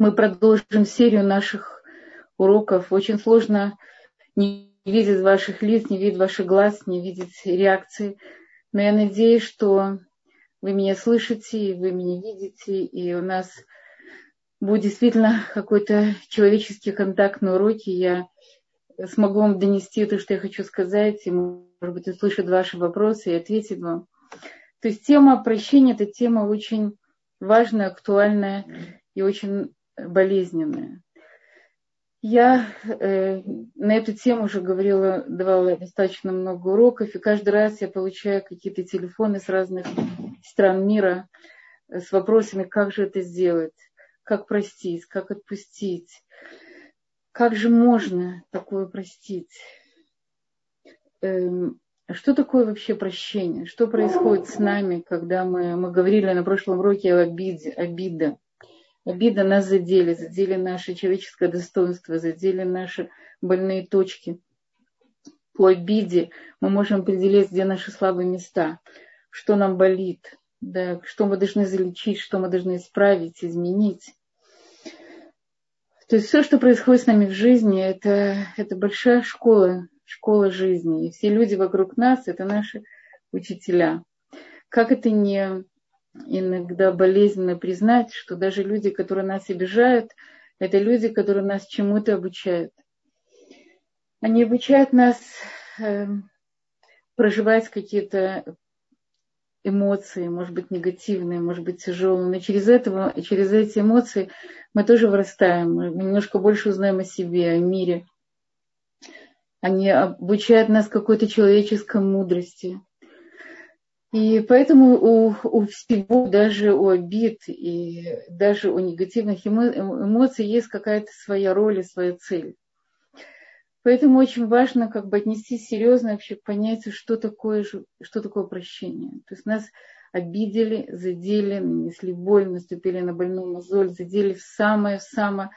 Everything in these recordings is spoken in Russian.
Мы продолжим серию наших уроков. Очень сложно не видеть ваших лиц, не видеть ваших глаз, не видеть реакции. Но я надеюсь, что вы меня слышите, вы меня видите, и у нас будет действительно какой-то человеческий контакт на уроке. Я смогу вам донести то, что я хочу сказать, и, может быть, услышать ваши вопросы и ответить вам. То есть тема прощения – это тема очень важная, актуальная и очень болезненная. Я э, на эту тему уже говорила, давала достаточно много уроков, и каждый раз я получаю какие-то телефоны с разных стран мира с вопросами, как же это сделать, как простить, как отпустить, как же можно такое простить. Эм, что такое вообще прощение? Что происходит с нами, когда мы, мы говорили на прошлом уроке о обиде, обида. Обида нас задели, задели наше человеческое достоинство, задели наши больные точки. По обиде мы можем определить, где наши слабые места, что нам болит, да, что мы должны залечить, что мы должны исправить, изменить. То есть все, что происходит с нами в жизни, это, это большая школа, школа жизни. И все люди вокруг нас – это наши учителя. Как это не иногда болезненно признать, что даже люди, которые нас обижают, это люди, которые нас чему-то обучают. Они обучают нас э, проживать какие-то эмоции, может быть, негативные, может быть, тяжелые, но через, этого, через эти эмоции мы тоже вырастаем, мы немножко больше узнаем о себе, о мире. Они обучают нас какой-то человеческой мудрости. И поэтому у, у всего, даже у обид и даже у негативных эмоций есть какая-то своя роль и своя цель. Поэтому очень важно как бы отнестись серьезно вообще к понятию, что такое, что такое прощение. То есть нас обидели, задели, нанесли боль, наступили на больную мозоль, задели в самое-самое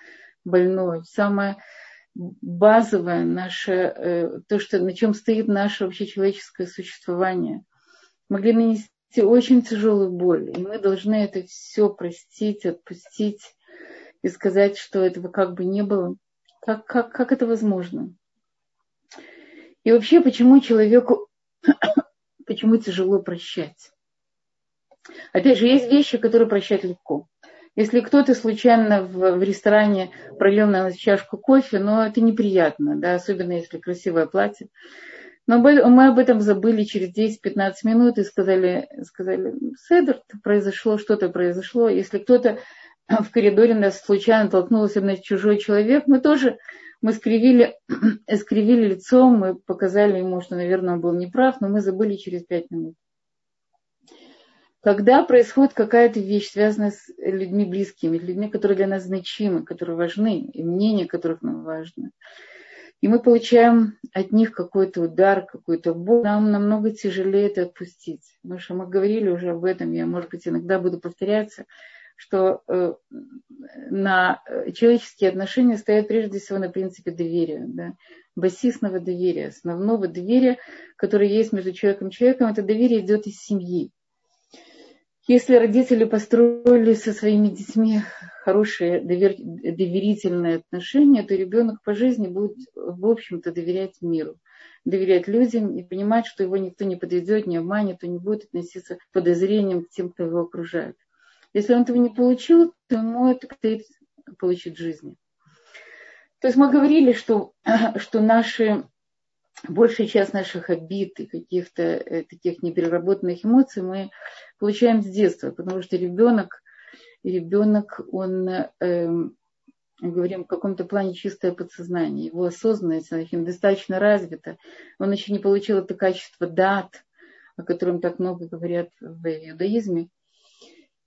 больное, в самое базовое наше, э, то, что, на чем стоит наше вообще человеческое существование – могли нанести очень тяжелую боль. И мы должны это все простить, отпустить и сказать, что этого как бы не было. Как, как, как это возможно? И вообще, почему человеку, почему тяжело прощать? Опять же, есть вещи, которые прощать легко. Если кто-то случайно в, в ресторане пролил на нас чашку кофе, но это неприятно, да, особенно если красивое платье. Но мы об этом забыли через 10-15 минут и сказали, сказали, Седр, произошло, что-то произошло. Если кто-то в коридоре нас случайно толкнулся на чужой человек, мы тоже мы скривили, скривили лицо, мы показали ему, что, наверное, он был неправ, но мы забыли через 5 минут. Когда происходит какая-то вещь, связанная с людьми близкими, людьми, которые для нас значимы, которые важны, и мнение которых нам важно, и мы получаем от них какой-то удар, какой-то боль, нам намного тяжелее это отпустить. Потому что мы говорили уже об этом, я, может быть, иногда буду повторяться, что э, на человеческие отношения стоят прежде всего на принципе доверия, да, басисного доверия, основного доверия, которое есть между человеком и человеком. Это доверие идет из семьи. Если родители построили со своими детьми хорошие довер... доверительные отношения, то ребенок по жизни будет, в общем-то, доверять миру, доверять людям и понимать, что его никто не подведет, не обманет, он не будет относиться с подозрением к тем, кто его окружает. Если он этого не получил, то ему это предстоит получить в жизни. То есть мы говорили, что, что наши большая часть наших обид и каких-то э, таких непереработанных эмоций мы получаем с детства, потому что ребенок, ребенок, он, э, говорим, в каком-то плане чистое подсознание, его осознанность, она достаточно развита, он еще не получил это качество дат, о котором так много говорят в иудаизме,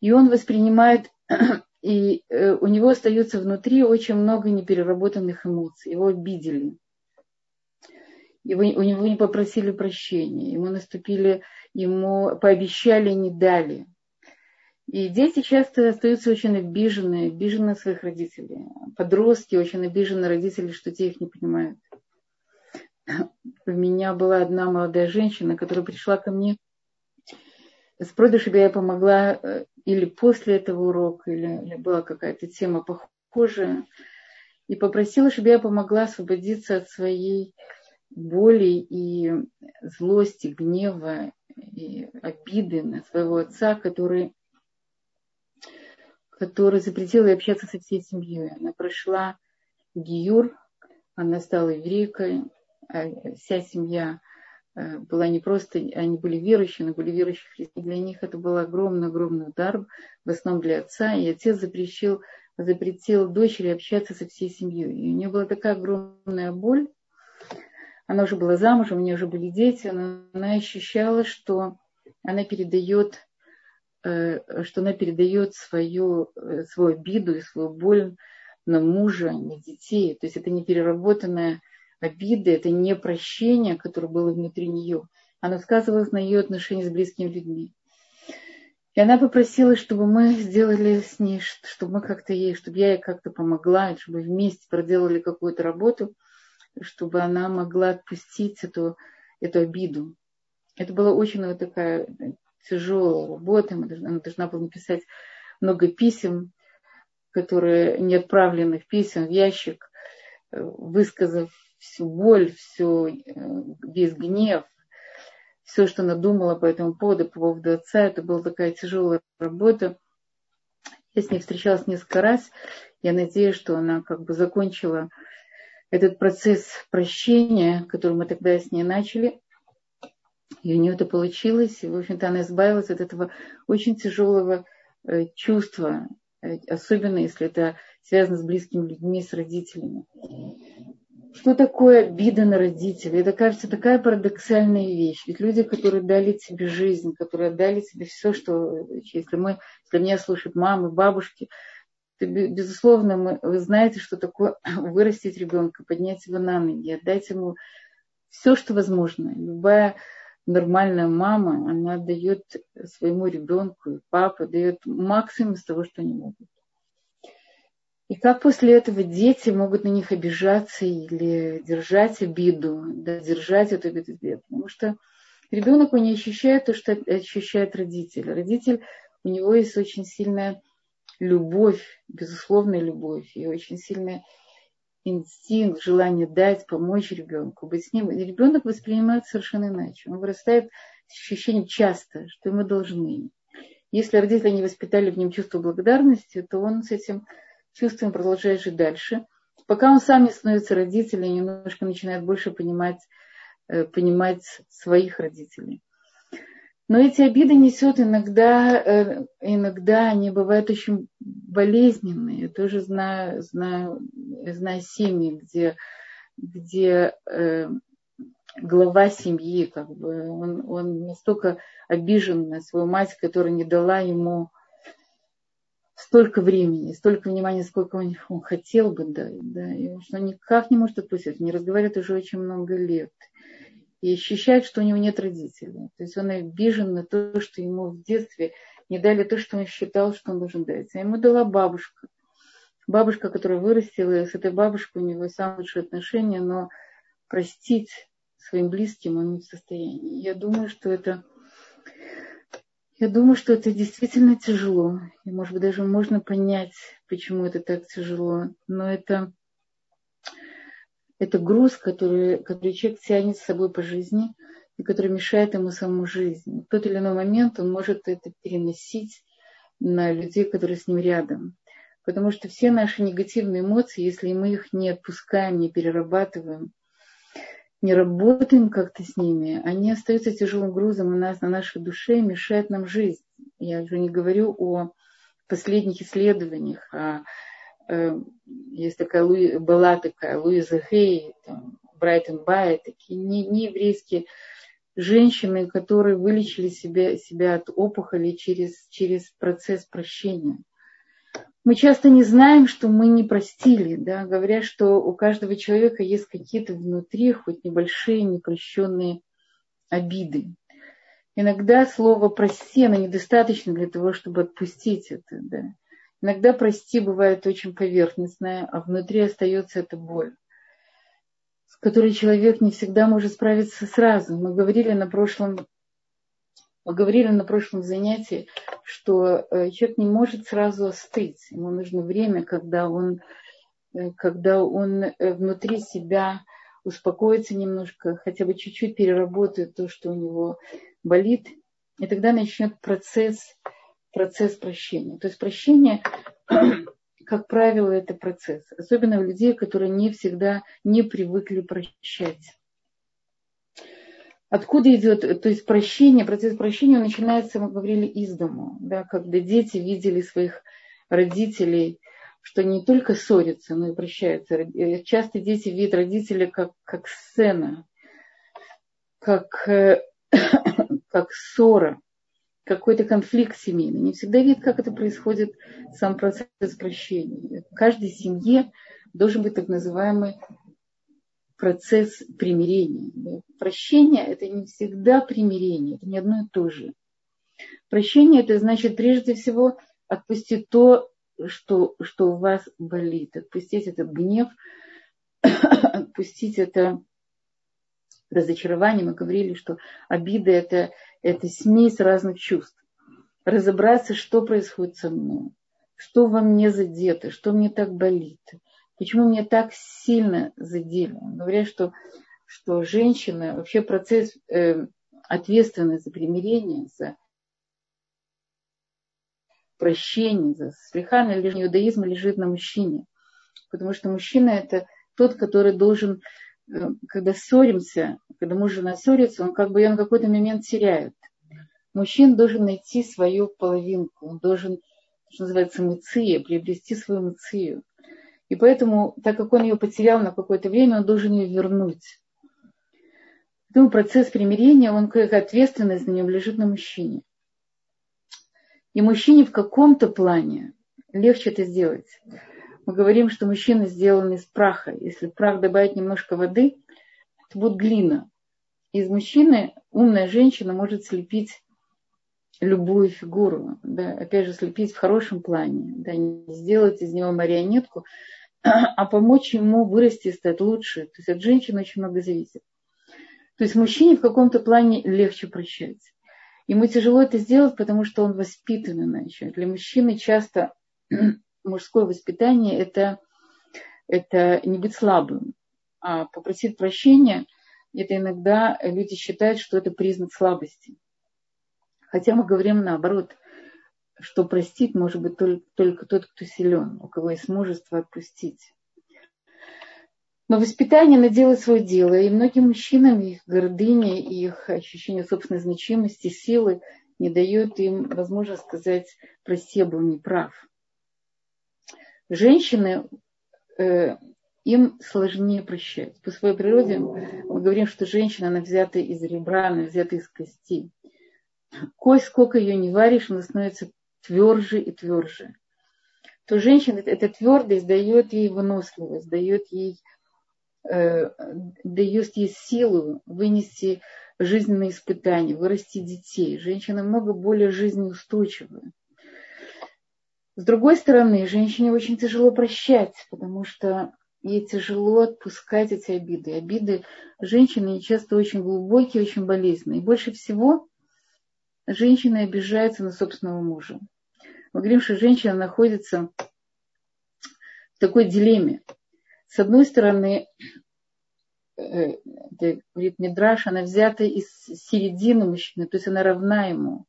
и он воспринимает, и э, у него остается внутри очень много непереработанных эмоций, его обидели – его, у него не попросили прощения, ему наступили, ему пообещали, не дали. И дети часто остаются очень обижены на своих родителей. Подростки очень обижены родителей, что те их не понимают. У меня была одна молодая женщина, которая пришла ко мне с чтобы я помогла э, или после этого урока, или, или была какая-то тема коже, и попросила, чтобы я помогла освободиться от своей боли и злости, гнева и обиды на своего отца, который, который запретил ей общаться со всей семьей. Она прошла Гиюр, она стала еврейкой, а вся семья э, была не просто, они были верующие, но были верующие Для них это был огромный-огромный удар, в основном для отца, и отец запретил, запретил дочери общаться со всей семьей. И у нее была такая огромная боль, она уже была замужем, у нее уже были дети, но она ощущала, что она передает, э, что она передает свою, э, свою обиду и свою боль на мужа, на детей. То есть это не переработанная обида, это не прощение, которое было внутри нее. Оно сказывалось на ее отношении с близкими людьми. И она попросила, чтобы мы сделали с ней, чтобы мы как-то ей, чтобы я ей как-то помогла, чтобы вместе проделали какую-то работу – чтобы она могла отпустить эту, эту обиду. Это была очень вот такая тяжелая работа. Она должна была написать много писем, которые не отправлены в писем в ящик, высказав всю боль, всю, весь гнев, все, что она думала по этому поводу, по поводу отца. Это была такая тяжелая работа. Я с ней встречалась несколько раз. Я надеюсь, что она как бы закончила этот процесс прощения, который мы тогда с ней начали, и у нее это получилось. И, в общем-то, она избавилась от этого очень тяжелого э, чувства, э, особенно если это связано с близкими людьми, с родителями. Что такое обида на родителей? Это, кажется, такая парадоксальная вещь. Ведь люди, которые дали тебе жизнь, которые дали тебе все, что... Если, мы, если меня слушают мамы, бабушки, безусловно, мы, вы знаете, что такое вырастить ребенка, поднять его на ноги, отдать ему все, что возможно. Любая нормальная мама, она дает своему ребенку, папа дает максимум из того, что они могут. И как после этого дети могут на них обижаться или держать обиду, да, держать эту обиду, потому что ребенок он не ощущает то, что ощущает родитель. Родитель, у него есть очень сильная любовь, безусловная любовь и очень сильный инстинкт, желание дать, помочь ребенку, быть с ним. И ребенок воспринимает совершенно иначе. Он вырастает с ощущением часто, что ему должны. Если родители не воспитали в нем чувство благодарности, то он с этим чувством продолжает жить дальше. Пока он сам не становится родителем, немножко начинает больше понимать, э, понимать своих родителей. Но эти обиды несет иногда, э, иногда они бывают очень болезненные. Я тоже знаю, знаю, знаю семьи, где, где э, глава семьи, как бы, он, он настолько обижен на свою мать, которая не дала ему столько времени, столько внимания, сколько он, он хотел бы дать, да, и он никак не может отпустить, не разговаривает уже очень много лет и ощущает, что у него нет родителей. То есть он обижен на то, что ему в детстве не дали то, что он считал, что он должен дать. А ему дала бабушка. Бабушка, которая вырастила, и с этой бабушкой у него самые лучшие отношения, но простить своим близким он не в состоянии. Я думаю, что это я думаю, что это действительно тяжело. И, может быть, даже можно понять, почему это так тяжело. Но это это груз, который, который человек тянет с собой по жизни и который мешает ему саму жизнь. В тот или иной момент он может это переносить на людей, которые с ним рядом. Потому что все наши негативные эмоции, если мы их не отпускаем, не перерабатываем, не работаем как-то с ними, они остаются тяжелым грузом у нас на нашей душе и мешают нам жизнь. Я уже не говорю о последних исследованиях, о Э, есть такая, была такая Луиза Хей, Брайтон Бай, такие не, не еврейские женщины, которые вылечили себя, себя от опухоли через, через процесс прощения. Мы часто не знаем, что мы не простили, да, говоря, что у каждого человека есть какие-то внутри, хоть небольшие, непрощенные обиды. Иногда слово «прости» оно недостаточно для того, чтобы отпустить это. Да. Иногда прости бывает очень поверхностная, а внутри остается эта боль, с которой человек не всегда может справиться сразу. Мы говорили на прошлом, Мы говорили на прошлом занятии, что э, человек не может сразу остыть. Ему нужно время, когда он, э, когда он э, внутри себя успокоится немножко, хотя бы чуть-чуть переработает то, что у него болит, и тогда начнет процесс, процесс прощения. То есть прощение, как правило, это процесс. Особенно у людей, которые не всегда не привыкли прощать. Откуда идет, то есть прощение, процесс прощения начинается, мы говорили, из дома, да, когда дети видели своих родителей, что не только ссорятся, но и прощаются. Часто дети видят родителей как, как сцена, как, э, как ссора, какой-то конфликт семейный. Не всегда видят, как это происходит, сам процесс прощения. В каждой семье должен быть так называемый процесс примирения. Прощение – это не всегда примирение, это не одно и то же. Прощение – это значит прежде всего отпустить то, что, что у вас болит, отпустить этот гнев, отпустить это разочарование. Мы говорили, что обида это, – это смесь разных чувств. Разобраться, что происходит со мной, что во мне задето, что мне так болит – Почему меня так сильно задели? Говорят, что, что женщина, вообще процесс э, ответственный за примирение, за прощение, за лишь иудаизм лежит на мужчине. Потому что мужчина это тот, который должен, когда ссоримся, когда муж и жена ссорятся, он как бы ее на какой-то момент теряет. Мужчина должен найти свою половинку, он должен, что называется, мыция, приобрести свою мыцию. И поэтому, так как он ее потерял на какое-то время, он должен ее вернуть. Поэтому процесс примирения, он как ответственность на нем лежит на мужчине. И мужчине в каком-то плане легче это сделать. Мы говорим, что мужчина сделан из праха. Если в прах добавить немножко воды, это будет глина. Из мужчины умная женщина может слепить любую фигуру, да, опять же, слепить в хорошем плане, да, не сделать из него марионетку, а помочь ему вырасти и стать лучше. То есть от женщины очень много зависит. То есть мужчине в каком-то плане легче прощать. Ему тяжело это сделать, потому что он воспитан иначе. Для мужчины часто мужское воспитание это, это не быть слабым, а попросить прощения, это иногда люди считают, что это признак слабости. Хотя мы говорим наоборот, что простить может быть только, только тот, кто силен, у кого есть мужество отпустить. Но воспитание делает свое дело, и многим мужчинам их гордыня, их ощущение собственной значимости, силы не дает им возможность сказать «прости, я был неправ». Женщины, э, им сложнее прощать. По своей природе мы говорим, что женщина, она взята из ребра, она взята из костей кость, сколько ее не варишь, она становится тверже и тверже. То женщина, эта твердость дает ей выносливость, дает ей, э, дает ей силу вынести жизненные испытания, вырасти детей. Женщина много более жизнеустойчивая. С другой стороны, женщине очень тяжело прощать, потому что ей тяжело отпускать эти обиды. Обиды женщины часто очень глубокие, очень болезненные. И больше всего женщина обижается на собственного мужа. Мы говорим, что женщина находится в такой дилемме. С одной стороны, э, говорит Мидраш, она взята из середины мужчины, то есть она равна ему.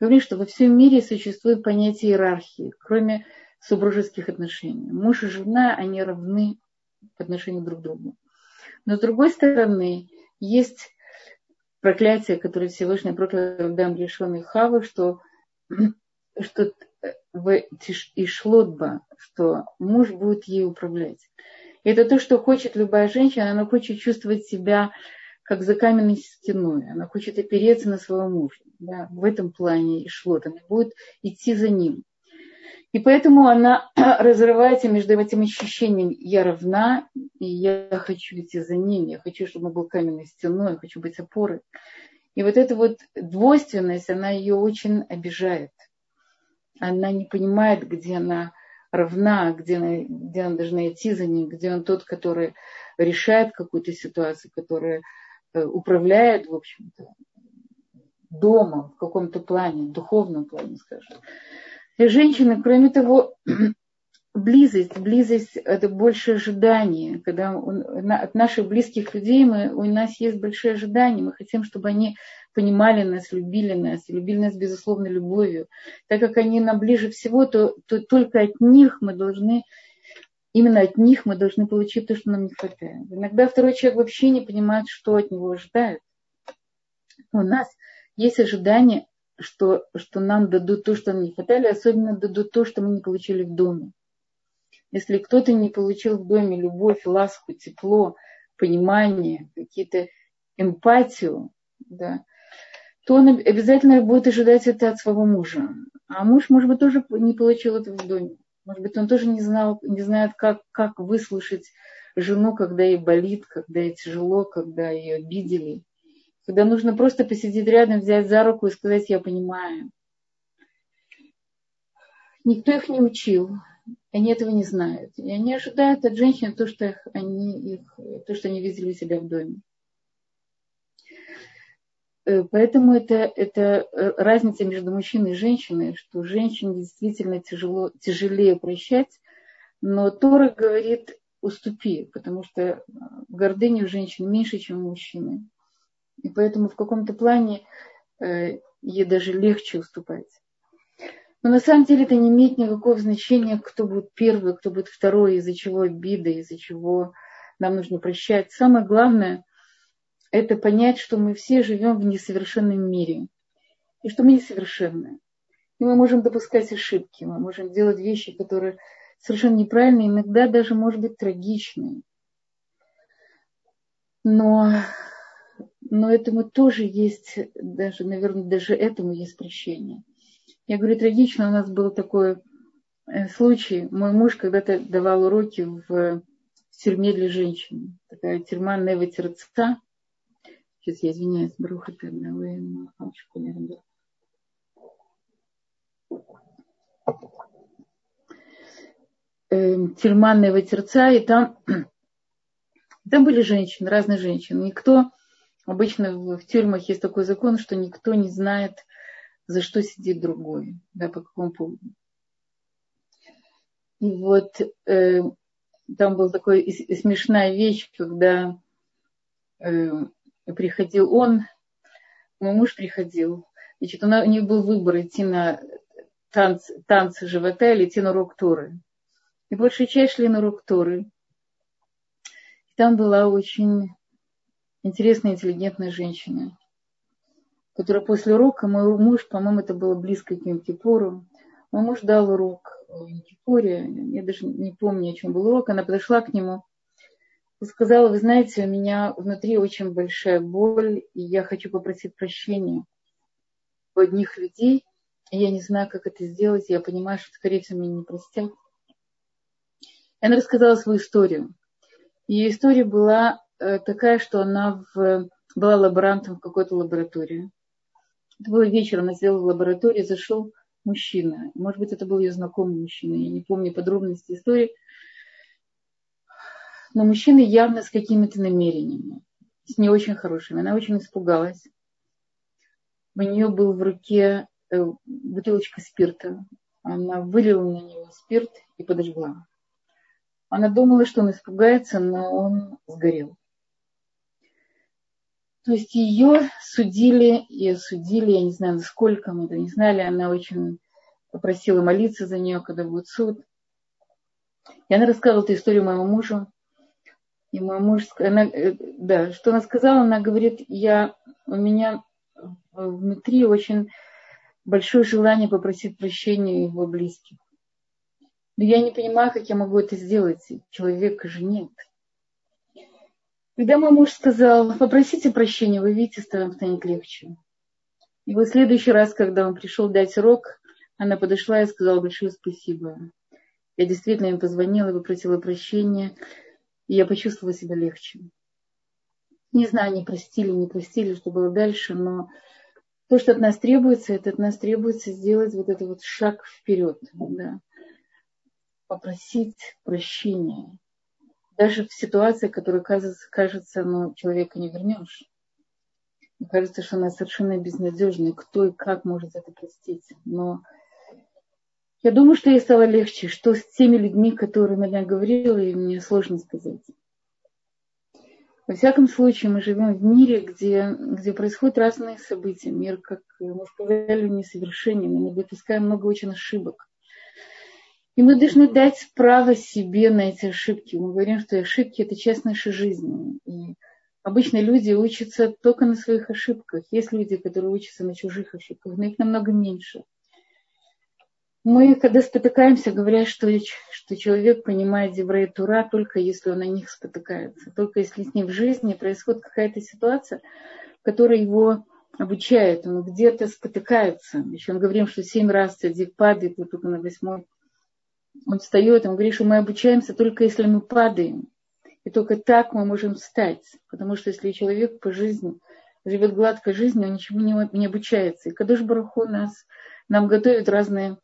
Говорим, что во всем мире существует понятие иерархии, кроме супружеских отношений. Муж и жена, они равны по отношению друг к другу. Но с другой стороны, есть проклятие, которое Всевышний проклял Адам Ришон и Хава, что, что в Ишлотба, что муж будет ей управлять. И это то, что хочет любая женщина, она хочет чувствовать себя как за каменной стеной. Она хочет опереться на своего мужа. Да, в этом плане Ишлот. Она будет идти за ним. И поэтому она разрывается между этим ощущением «я равна», и «я хочу идти за ним», «я хочу, чтобы он был каменной стеной», «я хочу быть опорой». И вот эта вот двойственность, она ее очень обижает. Она не понимает, где она равна, где она, где она должна идти за ним, где он тот, который решает какую-то ситуацию, который э, управляет, в общем-то, дома в каком-то плане, в духовном плане, скажем. И женщины, кроме того, близость, близость – это больше ожидание. Когда от наших близких людей мы, у нас есть большие ожидания, мы хотим, чтобы они понимали нас, любили нас, любили нас, безусловно, любовью. Так как они нам ближе всего, то, то только от них мы должны, именно от них мы должны получить то, что нам не хватает. Иногда второй человек вообще не понимает, что от него ожидают. У нас есть ожидание, что, что нам дадут то, что нам не хватало, особенно дадут то, что мы не получили в доме. Если кто-то не получил в доме любовь, ласку, тепло, понимание, какие-то эмпатию, да, то он обязательно будет ожидать это от своего мужа. А муж, может быть, тоже не получил это в доме. Может быть, он тоже не знал, не знает, как, как выслушать жену, когда ей болит, когда ей тяжело, когда ее обидели. Когда нужно просто посидеть рядом, взять за руку и сказать, я понимаю. Никто их не учил. Они этого не знают. И они ожидают от женщин то, что, их, они, их, то, что они видели у себя в доме. Э, поэтому это, это э, разница между мужчиной и женщиной, что женщине действительно тяжело, тяжелее прощать, но Тора говорит, уступи, потому что гордыня у женщин меньше, чем у мужчины. И поэтому в каком-то плане э, ей даже легче уступать. Но на самом деле это не имеет никакого значения, кто будет первый, кто будет второй, из-за чего обида, из-за чего нам нужно прощать. Самое главное – это понять, что мы все живем в несовершенном мире. И что мы несовершенны. И мы можем допускать ошибки, мы можем делать вещи, которые совершенно неправильные, иногда даже, может быть, трагичные. Но, но этому тоже есть, даже, наверное, даже этому есть прощение. Я говорю, трагично, у нас был такой э, случай. Мой муж когда-то давал уроки в тюрьме для женщин. Такая тюрьма Нева Терца. Сейчас я извиняюсь, Бруха эм, Тюрьма Нева Терца, и там, там были женщины, разные женщины. Никто, обычно в тюрьмах есть такой закон, что никто не знает, за что сидит другой, да, по какому поводу. И вот э, там была такая смешная вещь, когда э, приходил он, мой муж приходил, значит, у них был выбор идти на танц, танцы живота или идти на урок Торы. И большая часть шли на урок Торы. Там была очень интересная, интеллигентная женщина которая после урока, мой муж, по-моему, это было близко к Йом-Кипуру, мой муж дал урок в Йом-Кипуре, я даже не помню, о чем был урок, она подошла к нему сказала, вы знаете, у меня внутри очень большая боль, и я хочу попросить прощения у одних людей, и я не знаю, как это сделать, я понимаю, что, скорее всего, меня не простят. И она рассказала свою историю. Ее история была такая, что она в, была лаборантом в какой-то лаборатории. Это было вечером, она сидела в лаборатории, зашел мужчина. Может быть, это был ее знакомый мужчина, я не помню подробности истории. Но мужчина явно с какими-то намерениями, с не очень хорошими. Она очень испугалась. У нее был в руке э, бутылочка спирта. Она вылила на него спирт и подожгла. Она думала, что он испугается, но он сгорел. То есть ее судили и осудили, я не знаю, насколько мы это не знали, она очень попросила молиться за нее, когда будет суд. И она рассказывала эту историю моему мужу. И мой муж, она, э, да, что она сказала, она говорит, я, у меня внутри очень большое желание попросить прощения его близких. Но я не понимаю, как я могу это сделать. Человека же нет. Когда мой муж сказал, попросите прощения, вы видите, вам станет легче. И вот в следующий раз, когда он пришел дать урок, она подошла и сказала большое спасибо. Я действительно им позвонила, попросила прощения, и я почувствовала себя легче. Не знаю, не простили, не простили, что было дальше, но то, что от нас требуется, это от нас требуется сделать вот этот вот шаг вперед, да. попросить прощения даже в ситуации, которая кажется, кажется ну, человека не вернешь. Мне кажется, что она совершенно безнадежна. Кто и как может это простить. Но я думаю, что ей стало легче. Что с теми людьми, которыми я говорила, и мне сложно сказать. Во всяком случае, мы живем в мире, где, где происходят разные события. Мир, как мы сказали, несовершенен. Мы допускаем много очень ошибок. И мы должны дать право себе на эти ошибки. Мы говорим, что ошибки – это часть нашей жизни. И обычно люди учатся только на своих ошибках. Есть люди, которые учатся на чужих ошибках, но их намного меньше. Мы, когда спотыкаемся, говорят, что, что человек понимает Деврей Тура только если он на них спотыкается, только если с ним в жизни происходит какая-то ситуация, которая его обучает, он где-то спотыкается. Еще мы говорим, что семь раз цадик падает, вот только на восьмой он встает, он говорит, что мы обучаемся только если мы падаем. И только так мы можем встать. Потому что если человек по жизни живет гладкой жизнью, он ничему не, не обучается. И Кадыш Бараху нас, нам готовит разные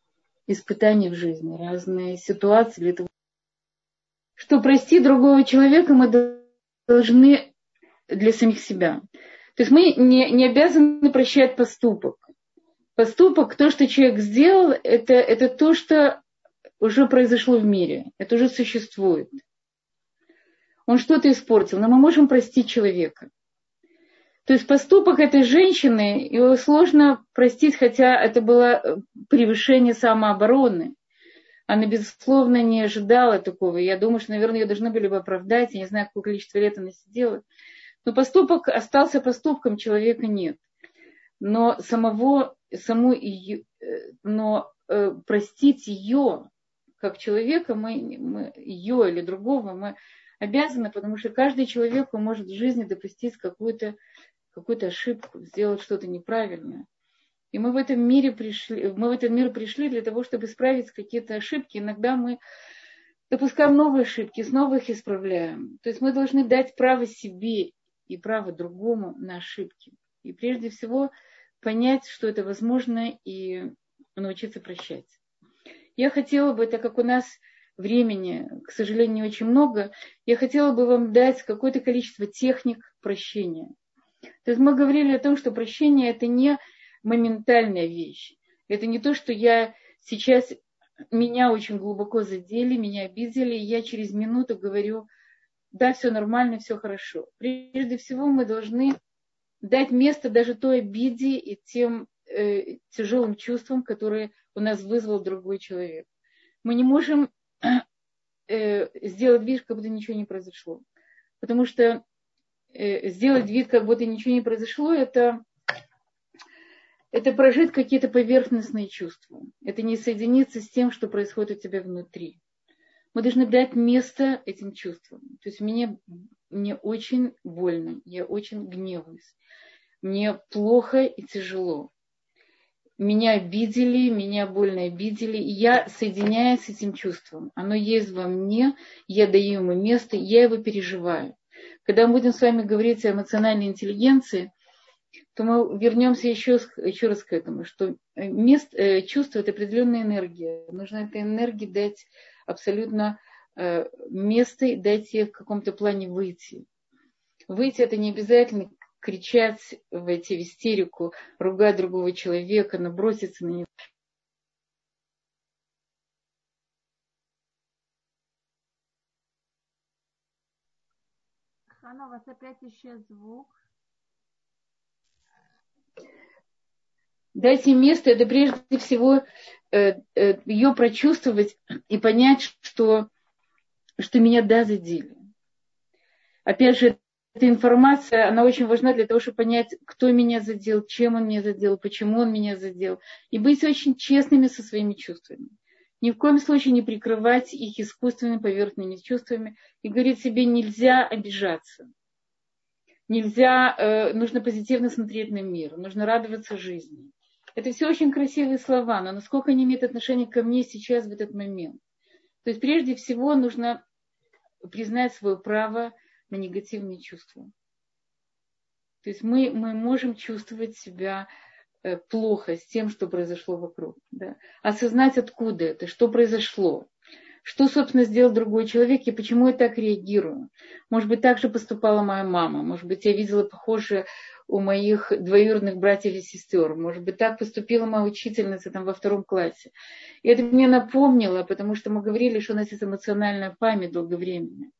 испытания в жизни, разные ситуации для того, что простить другого человека мы должны для самих себя. То есть мы не, не обязаны прощать поступок. Поступок, то, что человек сделал, это, это то, что уже произошло в мире, это уже существует. Он что-то испортил, но мы можем простить человека. То есть поступок этой женщины, его сложно простить, хотя это было э, превышение самообороны. Она, безусловно, не ожидала такого. Я думаю, что, наверное, ее должны были бы оправдать. Я не знаю, какое количество лет она сидела. Но поступок остался поступком, человека нет. Но самого, саму ее, э, но э, простить ее, как человека, мы, мы ее или другого, мы обязаны, потому что каждый человек может в жизни допустить какую-то какую ошибку, сделать что-то неправильное. И мы в этом мире пришли, мы в этот мир пришли для того, чтобы исправить какие-то ошибки. Иногда мы допускаем новые ошибки, снова их исправляем. То есть мы должны дать право себе и право другому на ошибки. И прежде всего понять, что это возможно, и научиться прощать. Я хотела бы, так как у нас времени, к сожалению, не очень много, я хотела бы вам дать какое-то количество техник прощения. То есть мы говорили о том, что прощение это не моментальная вещь. Это не то, что я сейчас, меня очень глубоко задели, меня обидели, и я через минуту говорю, да, все нормально, все хорошо. Прежде всего мы должны дать место даже той обиде и тем э, тяжелым чувствам, которые у нас вызвал другой человек. Мы не можем э, сделать вид, как будто ничего не произошло. Потому что э, сделать вид, как будто ничего не произошло, это, это прожить какие-то поверхностные чувства. Это не соединиться с тем, что происходит у тебя внутри. Мы должны дать место этим чувствам. То есть мне, мне очень больно, я очень гневаюсь. Мне плохо и тяжело меня обидели, меня больно обидели, я соединяюсь с этим чувством. Оно есть во мне, я даю ему место, я его переживаю. Когда мы будем с вами говорить о эмоциональной интеллигенции, то мы вернемся еще, еще раз к этому, что мест, э, чувство – это определенная энергия. Нужно этой энергии дать абсолютно э, место дать ей в каком-то плане выйти. Выйти – это не обязательно кричать, войти в истерику, ругать другого человека, наброситься на него. Хана, у вас опять исчез звук. Дайте место, это прежде всего э, э, ее прочувствовать и понять, что, что меня да задели. Опять же, эта информация, она очень важна для того, чтобы понять, кто меня задел, чем он меня задел, почему он меня задел. И быть очень честными со своими чувствами. Ни в коем случае не прикрывать их искусственными поверхностными чувствами и говорить себе, нельзя обижаться. Нельзя, э, нужно позитивно смотреть на мир, нужно радоваться жизни. Это все очень красивые слова, но насколько они имеют отношение ко мне сейчас, в этот момент. То есть прежде всего нужно признать свое право на негативные чувства. То есть мы, мы можем чувствовать себя э, плохо с тем, что произошло вокруг. Да? Осознать, откуда это, что произошло. Что, собственно, сделал другой человек и почему я так реагирую? Может быть, так же поступала моя мама. Может быть, я видела похожее у моих двоюродных братьев и сестер. Может быть, так поступила моя учительница там во втором классе. И это мне напомнило, потому что мы говорили, что у нас есть эмоциональная память долговременная.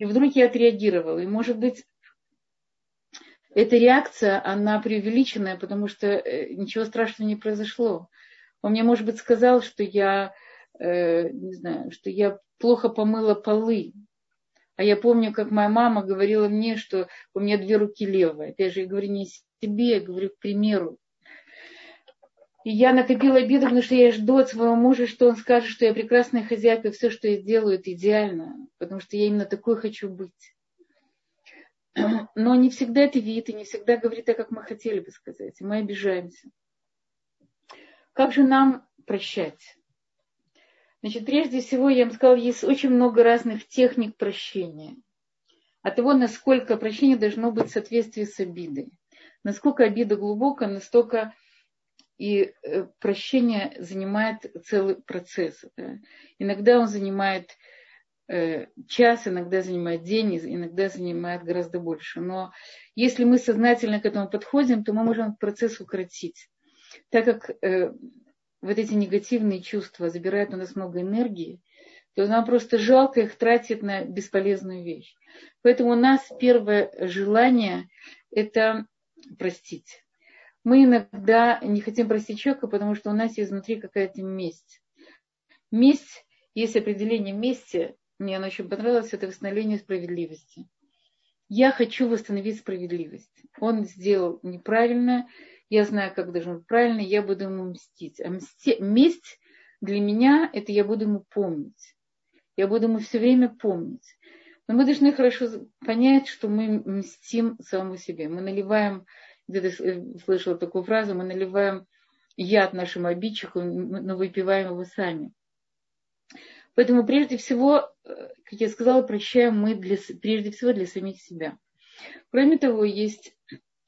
И вдруг я отреагировала. И, может быть, эта реакция, она преувеличенная, потому что э, ничего страшного не произошло. Он мне, может быть, сказал, что я, э, не знаю, что я плохо помыла полы. А я помню, как моя мама говорила мне, что у меня две руки левые. Опять же, я говорю не себе, я говорю к примеру. И я накопила обиду, потому что я жду от своего мужа, что он скажет, что я прекрасная хозяйка, и все, что я делаю, это идеально, потому что я именно такой хочу быть. Но не всегда это видит и не всегда говорит так, как мы хотели бы сказать. И мы обижаемся. Как же нам прощать? Значит, прежде всего, я вам сказала, есть очень много разных техник прощения. От того, насколько прощение должно быть в соответствии с обидой. Насколько обида глубокая, настолько и э, прощение занимает целый процесс. Да. Иногда он занимает э, час, иногда занимает день, иногда занимает гораздо больше. Но если мы сознательно к этому подходим, то мы можем процесс укоротить. Так как э, вот эти негативные чувства забирают у нас много энергии, то нам просто жалко их тратить на бесполезную вещь. Поэтому у нас первое желание – это простить. Мы иногда не хотим простить человека, потому что у нас есть внутри какая-то месть. Месть, есть определение мести, мне оно очень понравилось, это восстановление справедливости. Я хочу восстановить справедливость. Он сделал неправильно, я знаю, как должно быть правильно, я буду ему мстить. А мсти, месть для меня – это я буду ему помнить. Я буду ему все время помнить. Но мы должны хорошо понять, что мы мстим самому себе. Мы наливаем, где-то э, слышала такую фразу, мы наливаем яд нашему обидчику, но выпиваем его сами. Поэтому прежде всего, э, как я сказала, прощаем мы для, прежде всего для самих себя. Кроме того, есть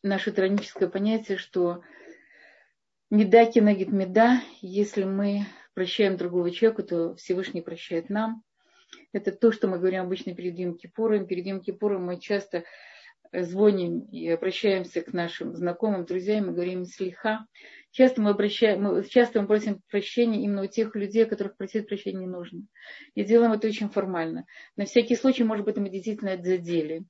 наше троническое понятие, что меда кинагит меда, если мы прощаем другого человека, то Всевышний прощает нам. Это то, что мы говорим обычно перед Йом Кипуром. Перед Йом Кипуром мы часто звоним и обращаемся к нашим знакомым, друзьям, мы говорим слиха. Часто мы, обращаем, часто мы просим прощения именно у тех людей, которых просить прощения не нужно. И делаем это очень формально. На всякий случай, может быть, мы действительно это задели.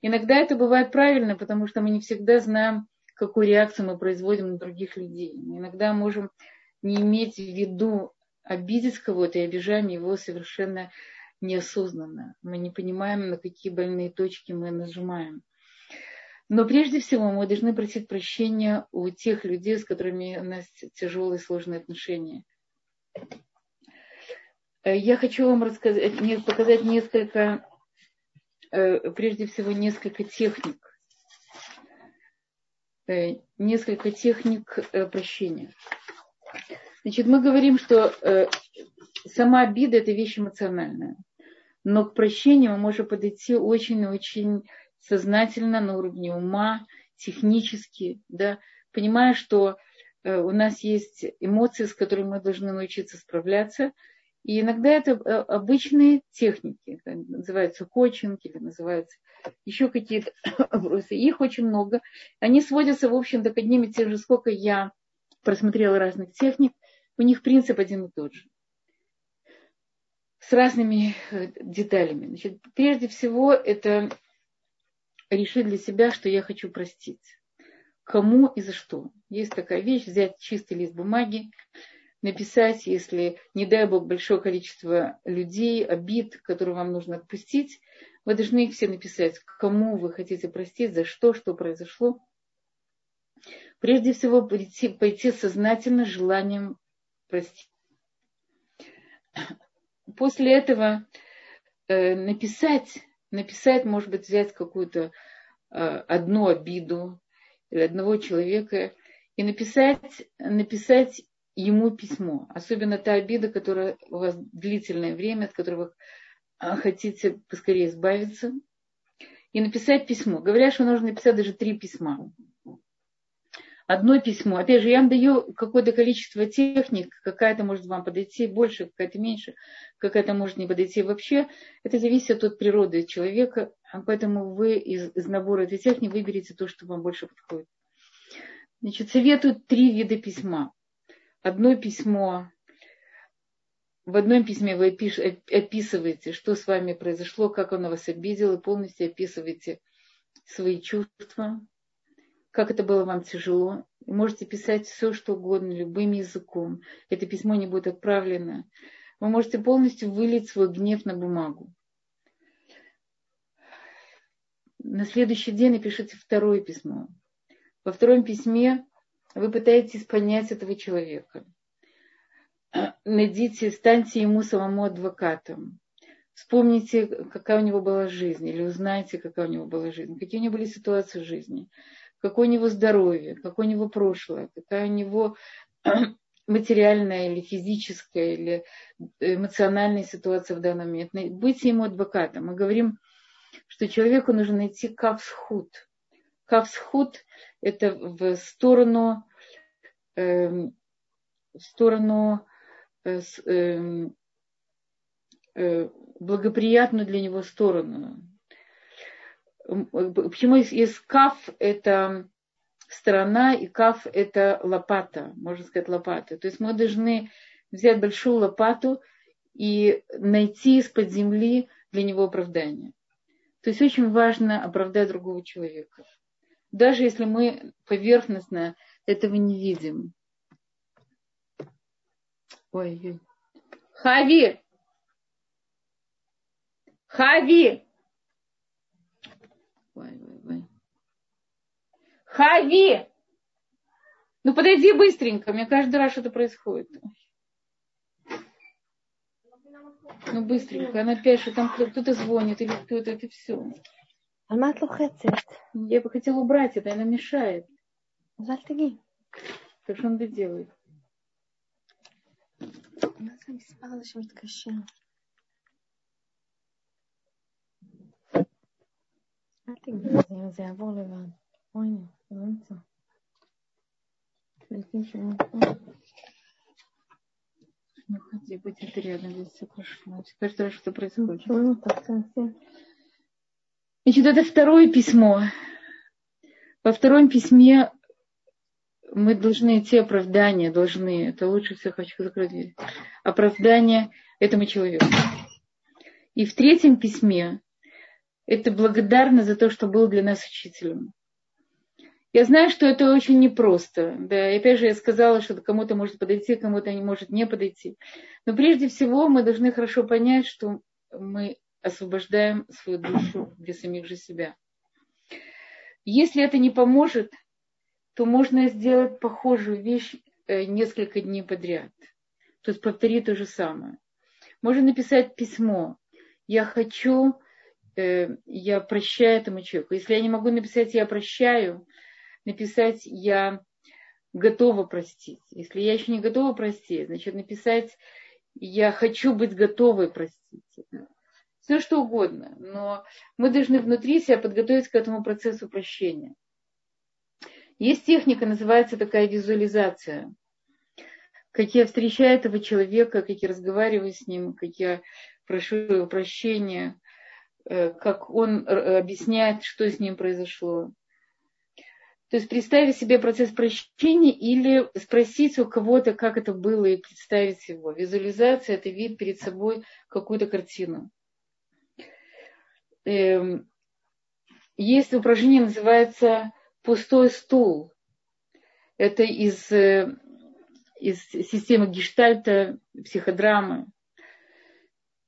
Иногда это бывает правильно, потому что мы не всегда знаем, какую реакцию мы производим на других людей. Иногда можем не иметь в виду обидеть кого-то и обижаем его совершенно неосознанно. Мы не понимаем, на какие больные точки мы нажимаем. Но прежде всего мы должны просить прощения у тех людей, с которыми у нас тяжелые сложные отношения. Я хочу вам рассказать, показать несколько Э, прежде всего несколько техник. Э, несколько техник э, прощения. Значит, мы говорим, что сама обида – это вещь эмоциональная. Но к прощению мы можем подойти очень-очень сознательно на уровне ума, технически, да, понимая, что у нас есть эмоции, с которыми мы должны научиться справляться – и иногда это э, обычные техники, называются коучинг называются еще какие-то вопросы. Их очень много. Они сводятся, в общем-то, к одним и тем же, сколько я просмотрела разных техник, у них принцип один и тот же. С разными э, деталями. Значит, прежде всего, это решить для себя, что я хочу простить. Кому и за что. Есть такая вещь, взять чистый лист бумаги, написать, если, не дай бог, большое количество людей, обид, которые вам нужно отпустить, вы должны их все написать, кому вы хотите простить, за что, что произошло. Прежде всего, пойти, пойти сознательно желанием простить. После этого э, написать, написать, может быть, взять какую-то э, одну обиду или одного человека и написать, написать ему письмо. Особенно та обида, которая у вас длительное время, от которой вы а, хотите поскорее избавиться. И написать письмо. Говорят, что нужно написать даже три письма. Одно письмо. Опять же, я вам даю какое-то количество техник, какая-то может вам подойти больше, какая-то меньше, какая-то может не подойти вообще. Это зависит от природы человека. поэтому вы из, из набора этой техники выберете то, что вам больше подходит. Значит, советуют три вида письма. Одно письмо, в одном письме вы описываете, что с вами произошло, как оно вас обидело, полностью описываете свои чувства, как это было вам тяжело. Можете писать все, что угодно, любым языком. Это письмо не будет отправлено. Вы можете полностью вылить свой гнев на бумагу. На следующий день напишите второе письмо. Во втором письме вы пытаетесь понять этого человека. Найдите, станьте ему самому адвокатом. Вспомните, какая у него была жизнь, или узнайте, какая у него была жизнь, какие у него были ситуации в жизни, какое у него здоровье, какое у него прошлое, какая у него материальная или физическая или эмоциональная ситуация в данный момент. Будьте ему адвокатом. Мы говорим, что человеку нужно найти кавсхуд. Кавсхуд – это в сторону, э, в сторону э, э, э, благоприятную для него сторону. Почему есть, каф – это сторона, и каф – это лопата, можно сказать, лопата. То есть мы должны взять большую лопату и найти из-под земли для него оправдание. То есть очень важно оправдать другого человека. Даже если мы поверхностно этого не видим. Ой, Хави! Хави! Ой, ой, ой. Хави! Ну подойди быстренько, мне каждый раз что-то происходит. Ну быстренько, она пишет, там кто-то звонит или кто-то, это все. Алмат Я бы хотела убрать это, она мешает. Зальтаги. Так что он это делает? אל תגיעי, זה יעבור לבד. אוי, זה לא נמצא. Не уходи, будь это рядом, здесь все прошло. Каждый раз что происходит. Значит, это второе письмо. Во втором письме мы должны идти оправдания, должны, это лучше всех, хочу закрыть дверь, оправдание этому человеку. И в третьем письме это благодарность за то, что был для нас учителем. Я знаю, что это очень непросто. Да, и опять же я сказала, что кому-то может подойти, кому-то не может не подойти. Но прежде всего мы должны хорошо понять, что мы освобождаем свою душу для самих же себя. Если это не поможет, то можно сделать похожую вещь э, несколько дней подряд. То есть повторить то же самое. Можно написать письмо. Я хочу, э, я прощаю этому человеку. Если я не могу написать «я прощаю», написать «я готова простить». Если я еще не готова простить, значит написать «я хочу быть готовой простить». Все что угодно. Но мы должны внутри себя подготовить к этому процессу прощения. Есть техника, называется такая визуализация. Как я встречаю этого человека, как я разговариваю с ним, как я прошу его прощения, как он э, объясняет, что с ним произошло. То есть представить себе процесс прощения или спросить у кого-то, как это было, и представить его. Визуализация – это вид перед собой какую-то картину. Эм, есть упражнение, называется «пустой стул». Это из, э, из системы гештальта, психодрамы.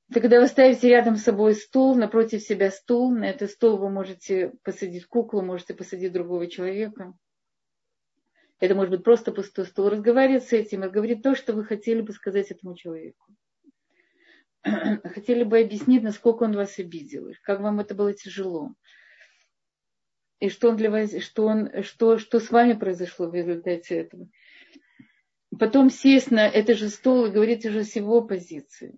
Это когда вы ставите рядом с собой стул, напротив себя стул, на этот стул вы можете посадить куклу, можете посадить другого человека. Это может быть просто пустой стул. Разговаривать с этим и говорить то, что вы хотели бы сказать этому человеку. Хотели бы объяснить, насколько он вас обидел, как вам это было тяжело. И что, он для вас, что, он, что, что с вами произошло в результате этого. Потом сесть на этот же стол и говорить уже с его позиции.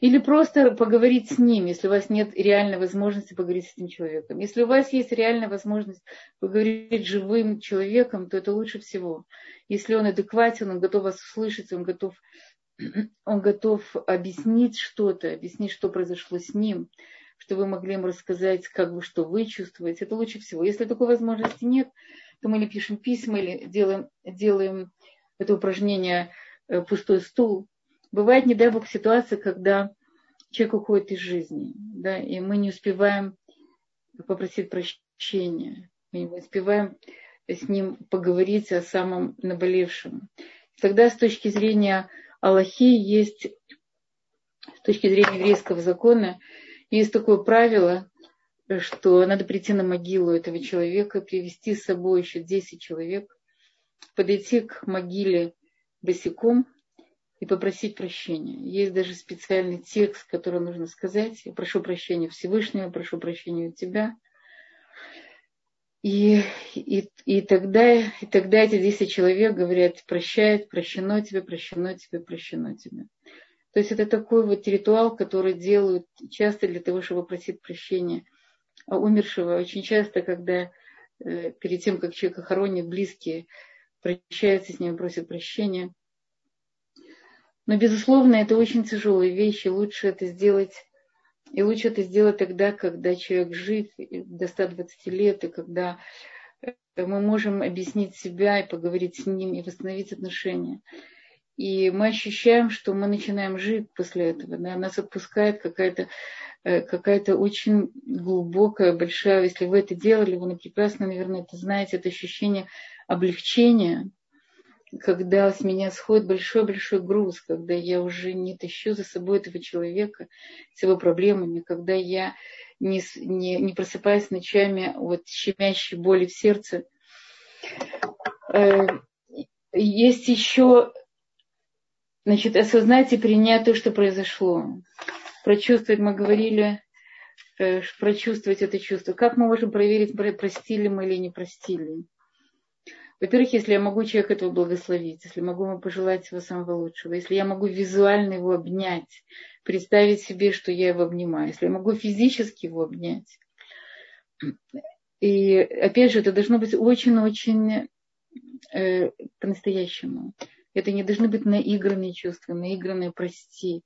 Или просто поговорить с ним, если у вас нет реальной возможности поговорить с этим человеком. Если у вас есть реальная возможность поговорить с живым человеком, то это лучше всего. Если он адекватен, он готов вас услышать, он готов, он готов объяснить что-то, объяснить, что произошло с ним, чтобы вы могли им рассказать, как вы, что вы чувствуете. Это лучше всего. Если такой возможности нет, то мы или пишем письма, или делаем, делаем это упражнение э, пустой стул. Бывает, не дай бог, ситуация, когда человек уходит из жизни, да, и мы не успеваем попросить прощения, мы не успеваем с ним поговорить о самом наболевшем. Тогда с точки зрения Аллахи есть, с точки зрения еврейского закона, есть такое правило, что надо прийти на могилу этого человека, привести с собой еще 10 человек, подойти к могиле босиком и попросить прощения. Есть даже специальный текст, который нужно сказать. Я прошу прощения Всевышнего, прошу прощения у тебя. И, и, и, тогда, и тогда эти 10 человек говорят, прощает, прощено тебе, прощено тебе, прощено тебе. То есть это такой вот ритуал, который делают часто для того, чтобы просить прощения умершего. Очень часто, когда э, перед тем, как человека хоронят, близкие прощаются с ним, просят прощения. Но, безусловно, это очень тяжелые вещи. Лучше это сделать и лучше это сделать тогда, когда человек жив до 120 лет, и когда э, мы можем объяснить себя и поговорить с ним, и восстановить отношения. И мы ощущаем, что мы начинаем жить после этого. Да? Нас отпускает какая-то э, какая-то очень глубокая, большая, если вы это делали, вы прекрасно, наверное, это знаете, это ощущение облегчения, когда с меня сходит большой-большой груз, когда я уже не тащу за собой этого человека с его проблемами, когда я не, не, не просыпаюсь ночами от щемящей боли в сердце. Э, есть еще, значит, осознать и принять то, что произошло. Прочувствовать, мы говорили, э, прочувствовать это чувство. Как мы можем проверить, простили мы или не простили? Во-первых, если я могу человека этого благословить, если могу ему пожелать всего самого лучшего, если я могу визуально его обнять, представить себе, что я его обнимаю, если я могу физически его обнять. И опять же, это должно быть очень-очень э, по-настоящему. Это не должны быть наигранные чувства, наигранные прости,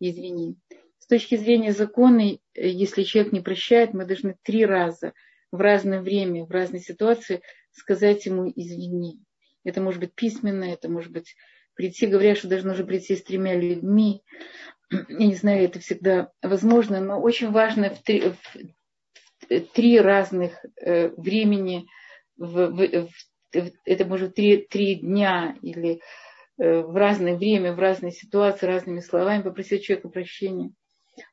извини. С точки зрения закона, если человек не прощает, мы должны три раза в разное время, в разной ситуации сказать ему извини. Это может быть письменно, это может быть прийти, говорят, что должно уже прийти с тремя людьми. Я не знаю, это всегда возможно, но очень важно в три, в три разных э, времени, в, в, в, это может три, три дня или э, в разное время, в разные ситуации, разными словами попросить человека прощения.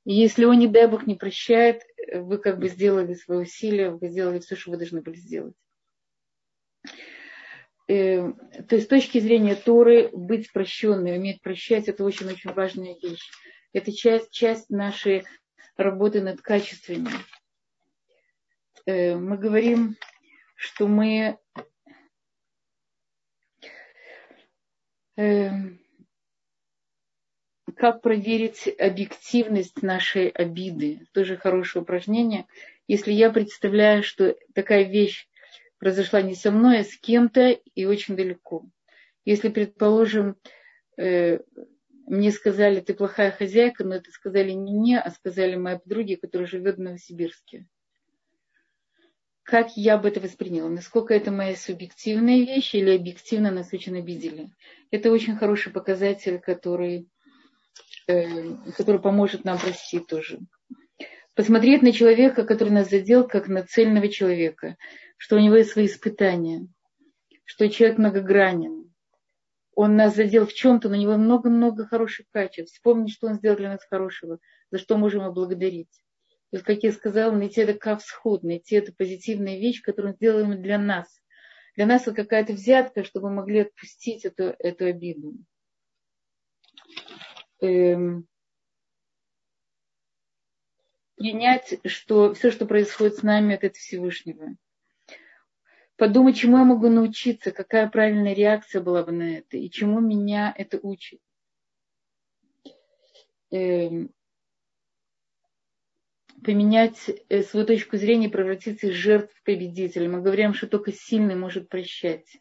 И если он, не дай Бог, не прощает, вы как бы сделали свои усилия, вы сделали все, что вы должны были сделать. Э, то есть с точки зрения Торы быть прощенной, уметь прощать, это очень-очень важная вещь. Это часть, часть нашей работы над качествами. Э, мы говорим, что мы э, как проверить объективность нашей обиды? Тоже хорошее упражнение. Если я представляю, что такая вещь произошла не со мной, а с кем-то и очень далеко. Если, предположим, э, мне сказали, ты плохая хозяйка, но это сказали не мне, а сказали моей подруге, которая живет в Новосибирске. Как я бы это восприняла? Насколько это моя субъективная вещь или объективно нас очень обидели? Это очень хороший показатель, который, э, который поможет нам простить тоже. Посмотреть на человека, который нас задел, как на цельного человека что у него есть свои испытания, что человек многогранен. Он нас задел в чем-то, у него много-много хороших качеств. Вспомнить, что он сделал для нас хорошего, за что можем его благодарить. То есть, как я сказала, найти это кавсхуд, найти эту позитивную вещь, которую он сделал для нас. Для нас это какая-то взятка, чтобы мы могли отпустить эту, эту обиду. Эм, принять, что все, что происходит с нами, это от Всевышнего подумать, чему я могу научиться, какая правильная реакция была бы на это, и чему меня это учит. Эм, поменять э, свою точку зрения, превратиться из жертв в победителя. Мы говорим, что только сильный может прощать.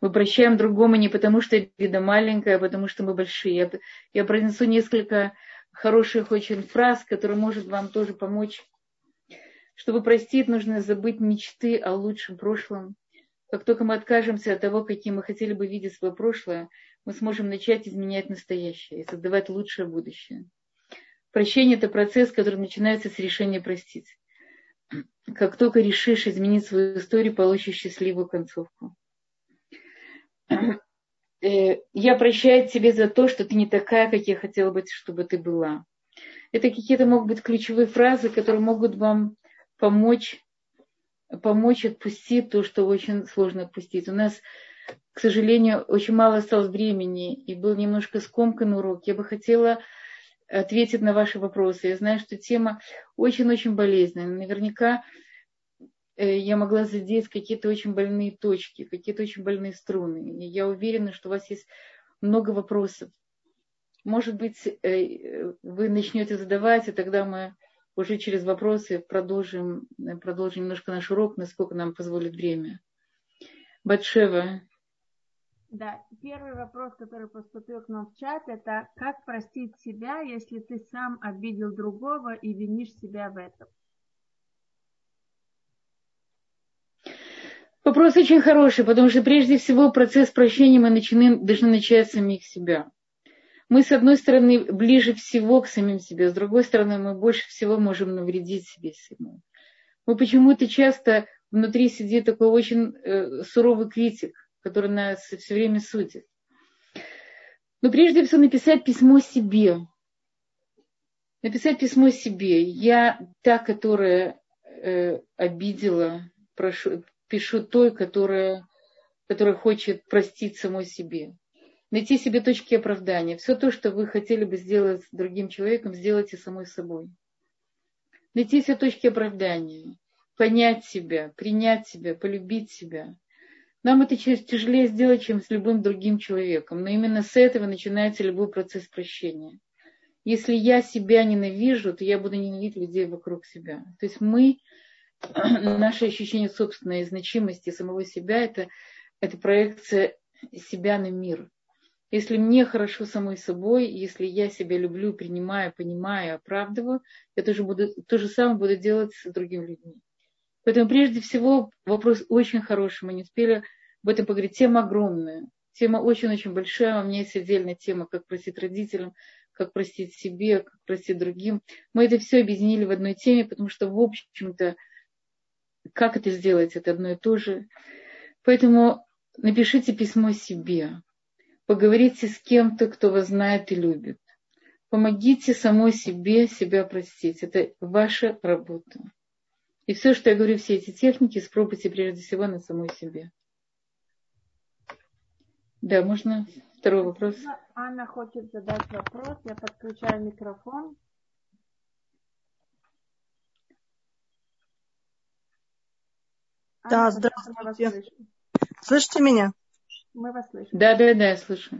Мы прощаем другому не потому, что обида маленькая, а потому что мы большие. Я, я произнесу несколько хороших очень фраз, которые может вам тоже помочь. Чтобы простить, нужно забыть мечты о лучшем прошлом. Как только мы откажемся от того, каким мы хотели бы видеть свое прошлое, мы сможем начать изменять настоящее и создавать лучшее будущее. Прощение – это процесс, который начинается с решения простить. Как только решишь изменить свою историю, получишь счастливую концовку. Э, я прощаю тебе за то, что ты не такая, как я хотела бы, чтобы ты была. Это какие-то могут быть ключевые фразы, которые могут вам помочь, помочь отпустить то, что очень сложно отпустить. У нас, к сожалению, очень мало осталось времени, и был немножко скомкан урок. Я бы хотела ответить на ваши вопросы. Я знаю, что тема очень-очень болезненная. Наверняка Э, я могла задеть какие-то очень больные точки, какие-то очень больные струны. И я уверена, что у вас есть много вопросов. Может быть, э, вы начнете задавать, и тогда мы уже через вопросы продолжим, продолжим немножко наш урок, насколько нам позволит время. Батшева. Да, первый вопрос, который поступил к нам в чат, это как простить себя, если ты сам обидел другого и винишь себя в этом? Вопрос очень хороший, потому что прежде всего процесс прощения мы начинаем, должны начать с самих себя. Мы, с одной стороны, ближе всего к самим себе, с другой стороны, мы больше всего можем навредить себе самому. Мы почему-то часто внутри сидит такой очень э, суровый критик, который нас все время судит. Но прежде всего написать письмо себе. Написать письмо себе. Я та, которая э, обидела, прошу, пишу той, которая, которая хочет простить самой себе. Найти себе точки оправдания. Все то, что вы хотели бы сделать с другим человеком, сделайте самой собой. Найти все точки оправдания. Понять себя, принять себя, полюбить себя. Нам это тяжелее сделать, чем с любым другим человеком. Но именно с этого начинается любой процесс прощения. Если я себя ненавижу, то я буду ненавидеть людей вокруг себя. То есть мы наше ощущение собственной значимости самого себя это, это проекция себя на мир. Если мне хорошо самой собой, если я себя люблю, принимаю, понимаю, оправдываю, я тоже буду, то же самое буду делать с другими людьми. Поэтому прежде всего вопрос очень хороший. Мы не успели об этом поговорить. Тема огромная. Тема очень-очень большая. У меня есть отдельная тема, как простить родителям, как простить себе, как простить другим. Мы это все объединили в одной теме, потому что, в общем-то, как это сделать, это одно и то же. Поэтому напишите письмо себе. Поговорите с кем-то, кто вас знает и любит. Помогите самой себе себя простить. Это ваша работа. И все, что я говорю, все эти техники, спробуйте прежде всего на самой себе. Да, можно второй вопрос? Анна хочет задать вопрос. Я подключаю микрофон. Да, здравствуйте. Слышите меня? Мы вас слышим. Да, да, да, я слышу.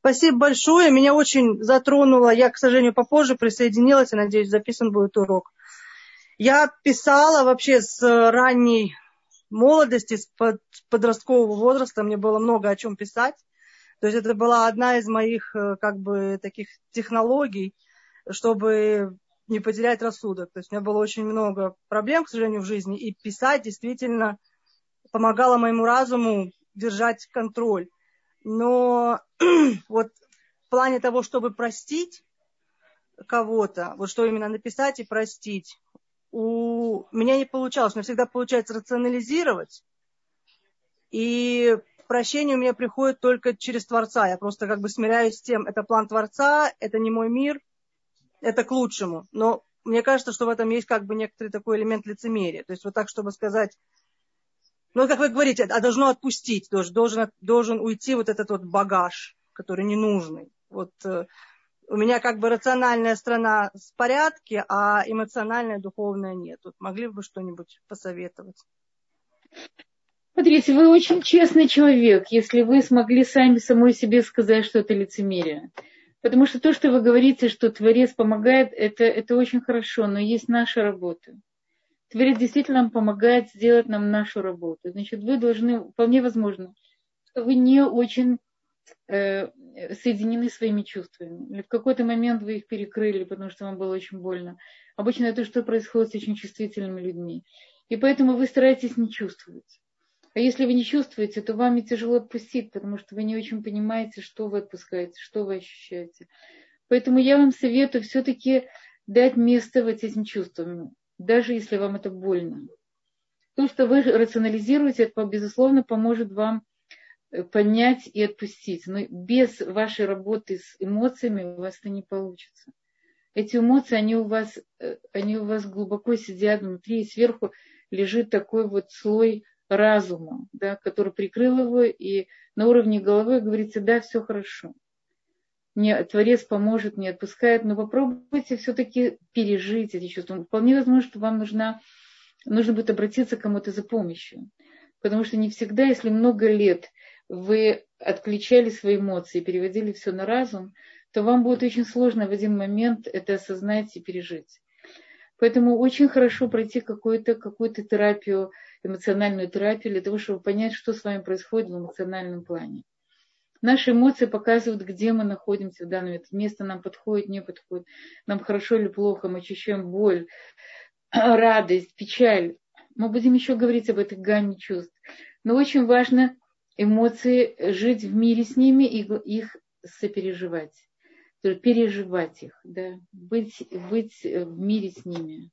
Спасибо большое. Меня очень затронуло. Я, к сожалению, попозже присоединилась и надеюсь, записан будет урок. Я писала вообще с ранней молодости, с подросткового возраста. Мне было много о чем писать. То есть это была одна из моих э, как бы таких технологий, чтобы не потерять рассудок. То есть у меня было очень много проблем, к сожалению, в жизни, и писать действительно помогало моему разуму держать контроль. Но вот в плане того, чтобы простить кого-то, вот что именно написать и простить, у меня не получалось. Меня всегда получается рационализировать. И прощение у меня приходит только через Творца. Я просто как бы смиряюсь с тем, это план Творца, это не мой мир, это к лучшему. Но мне кажется, что в этом есть как бы некоторый такой элемент лицемерия. То есть вот так, чтобы сказать, ну, как вы говорите, а должно отпустить, должен, должен, должен уйти вот этот вот багаж, который ненужный. Вот э, у меня как бы рациональная страна в порядке, а эмоциональная, духовная нет. Вот могли бы что-нибудь посоветовать? Смотрите, вы очень честный человек, если вы смогли сами самой себе сказать, что это лицемерие. Потому что то, что вы говорите, что Творец помогает, это, это очень хорошо, но есть наша работа. Творец действительно помогает сделать нам нашу работу. Значит, вы должны, вполне возможно, что вы не очень, э, соединены своими чувствами. Или в какой-то момент вы их перекрыли, потому что вам было очень больно. Обычно это что происходит с очень чувствительными людьми. И поэтому вы стараетесь не чувствовать. А если вы не чувствуете, то вам и тяжело отпустить, потому что вы не очень понимаете, что вы отпускаете, что вы ощущаете. Поэтому я вам советую все-таки дать место вот этим чувствам, даже если вам это больно. То, что вы рационализируете, это, безусловно, поможет вам Э, понять и отпустить. Но без вашей работы с эмоциями у вас это не получится. Эти эмоции, они у вас, э, они у вас глубоко сидят внутри, и сверху лежит такой вот слой разума, да, который прикрыл его, и на уровне головы говорится, да, все хорошо. Мне Творец поможет, не отпускает, но попробуйте все-таки пережить эти чувства. Вполне возможно, что вам нужна, нужно будет обратиться к кому-то за помощью. Потому что не всегда, если много лет вы отключали свои эмоции, переводили все на разум, то вам будет очень сложно в один момент это осознать и пережить. Поэтому очень хорошо пройти какую-то какую терапию, эмоциональную терапию, для того, чтобы понять, что с вами происходит в эмоциональном плане. Наши эмоции показывают, где мы находимся в данный момент. Место нам подходит, не подходит. Нам хорошо или плохо, мы ощущаем боль, радость, печаль. Мы будем еще говорить об этой гамме чувств. Но очень важно эмоции, жить в мире с ними и их сопереживать. То есть переживать их, да, быть, быть в мире с ними.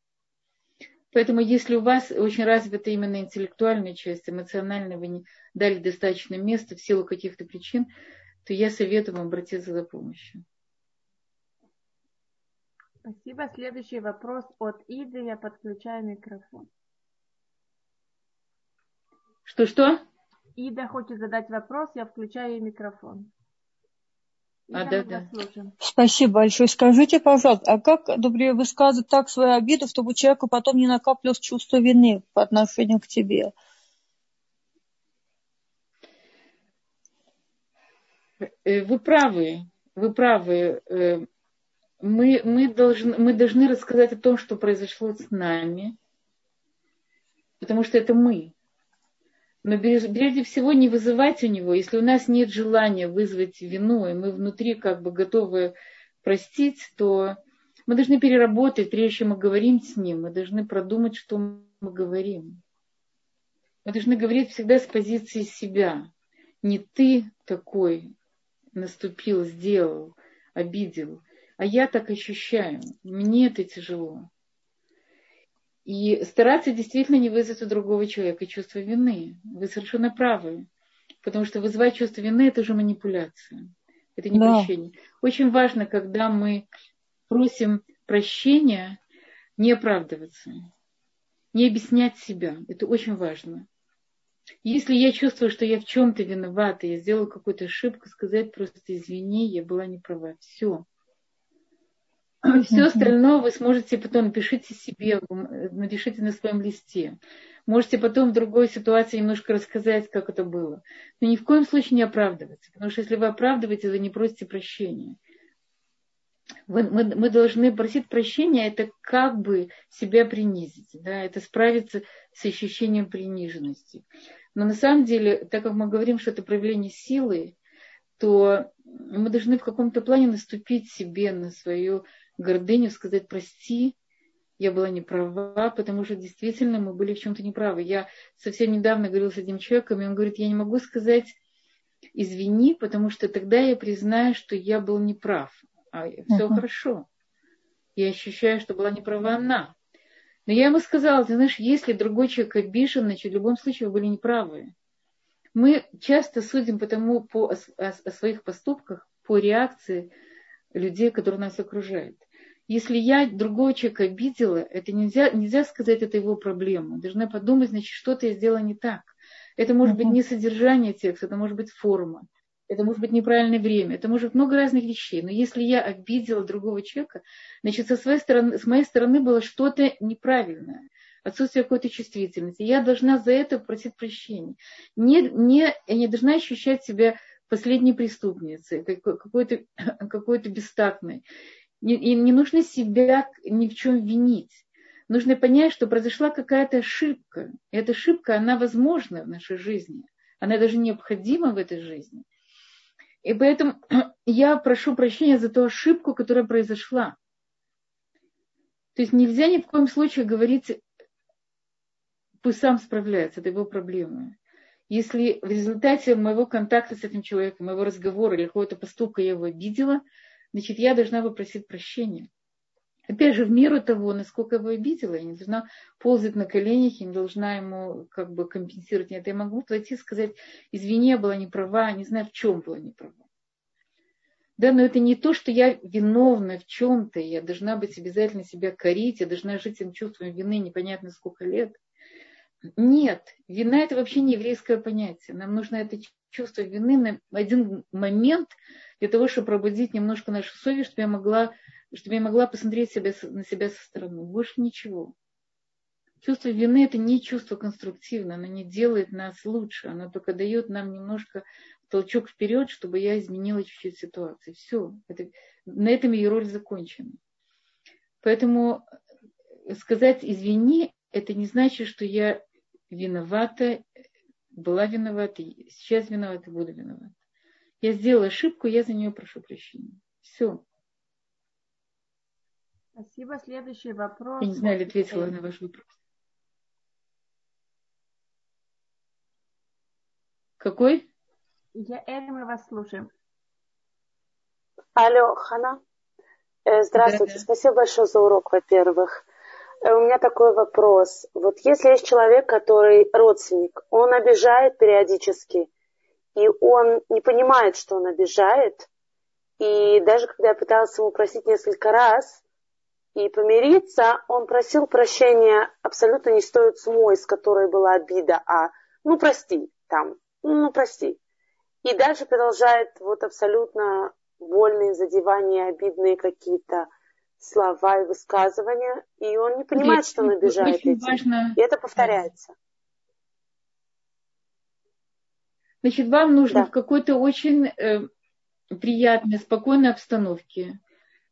Поэтому если у вас очень развита именно интеллектуальная часть, эмоциональная, вы не дали достаточно места в силу каких-то причин, то я советую вам обратиться за помощью. Спасибо. Следующий вопрос от Иды. Я подключаю микрофон. Что-что? Ида хочет задать вопрос, я включаю ей микрофон. А, да, да. Спасибо большое. Скажите, пожалуйста, а как, добрее, высказывать так свою обиду, чтобы человеку потом не накапливалось чувство вины по отношению к тебе? Э, вы правы, вы правы. Э, мы, мы, должны, мы должны рассказать о том, что произошло с нами, потому что это мы. Но прежде всего не вызывать у него, если у нас нет желания вызвать вину, и мы внутри как бы готовы простить, то мы должны переработать, прежде чем мы говорим с ним, мы должны продумать, что мы говорим. Мы должны говорить всегда с позиции себя. Не ты такой наступил, сделал, обидел, а я так ощущаю. Мне это тяжело. И стараться действительно не вызвать у другого человека чувство вины. Вы совершенно правы. Потому что вызывать чувство вины – это же манипуляция. Это не да. прощение. Очень важно, когда мы просим прощения, не оправдываться, не объяснять себя. Это очень важно. Если я чувствую, что я в чем-то виновата, я сделала какую-то ошибку, сказать просто извини, я была не права. Все. Все остальное вы сможете потом, напишите себе, напишите на своем листе. Можете потом в другой ситуации немножко рассказать, как это было. Но ни в коем случае не оправдываться. Потому что если вы оправдываете, вы не просите прощения. Вы, мы, мы должны просить прощения, это как бы себя принизить. Да? Это справиться с ощущением приниженности. Но на самом деле, так как мы говорим, что это проявление силы, то мы должны в каком-то плане наступить себе на свою гордыню, сказать прости, я была не права, потому что действительно мы были в чем-то неправы. Я совсем недавно говорила с одним человеком, и он говорит, я не могу сказать извини, потому что тогда я признаю, что я был неправ. А все uh-huh. хорошо. Я ощущаю, что была неправа она. Но я ему сказала, ты знаешь, если другой человек обижен, значит, в любом случае вы были неправы. Мы часто судим потому по, о, о своих поступках по реакции людей, которые нас окружают. Если я другого человека обидела, это нельзя, нельзя сказать, это его проблема. Должна подумать, значит, что-то я сделала не так. Это может быть не содержание текста, это может быть форма, это может быть неправильное время, это может быть много разных вещей. Но если я обидела другого человека, значит, со своей стороны, с моей стороны было что-то неправильное отсутствие какой-то чувствительности. Я должна за это просить прощения. Не, не, я не должна ощущать себя последней преступницей, какой-то какой бестактной. И не нужно себя ни в чем винить. Нужно понять, что произошла какая-то ошибка. И эта ошибка, она возможна в нашей жизни. Она даже необходима в этой жизни. И поэтому я прошу прощения за ту ошибку, которая произошла. То есть нельзя ни в коем случае говорить, пусть сам справляется, это его проблема. Если в результате моего контакта с этим человеком, моего разговора или какого-то поступка я его обидела, значит, я должна попросить прощения. Опять же, в меру того, насколько я его обидела, я не должна ползать на коленях, я не должна ему как бы компенсировать. Нет, я могу пойти и сказать, извини, я была не права, не знаю, в чем была не права. Да, но это не то, что я виновна в чем-то, я должна быть обязательно себя корить, я должна жить этим чувством вины непонятно сколько лет. Нет, вина это вообще не еврейское понятие. Нам нужно это чувство вины на один момент для того, чтобы пробудить немножко нашу совесть, чтобы я могла чтобы я могла посмотреть себя, на себя со стороны. Больше ничего. Чувство вины – это не чувство конструктивное, оно не делает нас лучше, оно только дает нам немножко толчок вперед, чтобы я изменила чуть-чуть ситуацию. Все, это, на этом ее роль закончена. Поэтому сказать «извини» – это не значит, что я виновата, была виновата, сейчас виновата, буду виновата. Я сделала ошибку, я за нее прошу прощения. Все. Спасибо. Следующий вопрос. Я не знаю, ли ответила на ваш вопрос. Какой? Я Эля, мы вас слушаем. Алло, Хана. Э, здравствуйте. Да, да. Спасибо большое за урок, во-первых. Э, у меня такой вопрос. Вот если есть человек, который родственник, он обижает периодически, и он не понимает, что он обижает, и даже когда я пыталась ему просить несколько раз, и помириться, он просил прощения абсолютно не стоит суммой, с которой была обида, а ну прости, там, ну прости. И дальше продолжает вот абсолютно больные задевания, обидные какие-то слова и высказывания, и он не понимает, Здесь что он обижает этим. Важно... И это повторяется. Значит, вам нужно да. в какой-то очень э, приятной, спокойной обстановке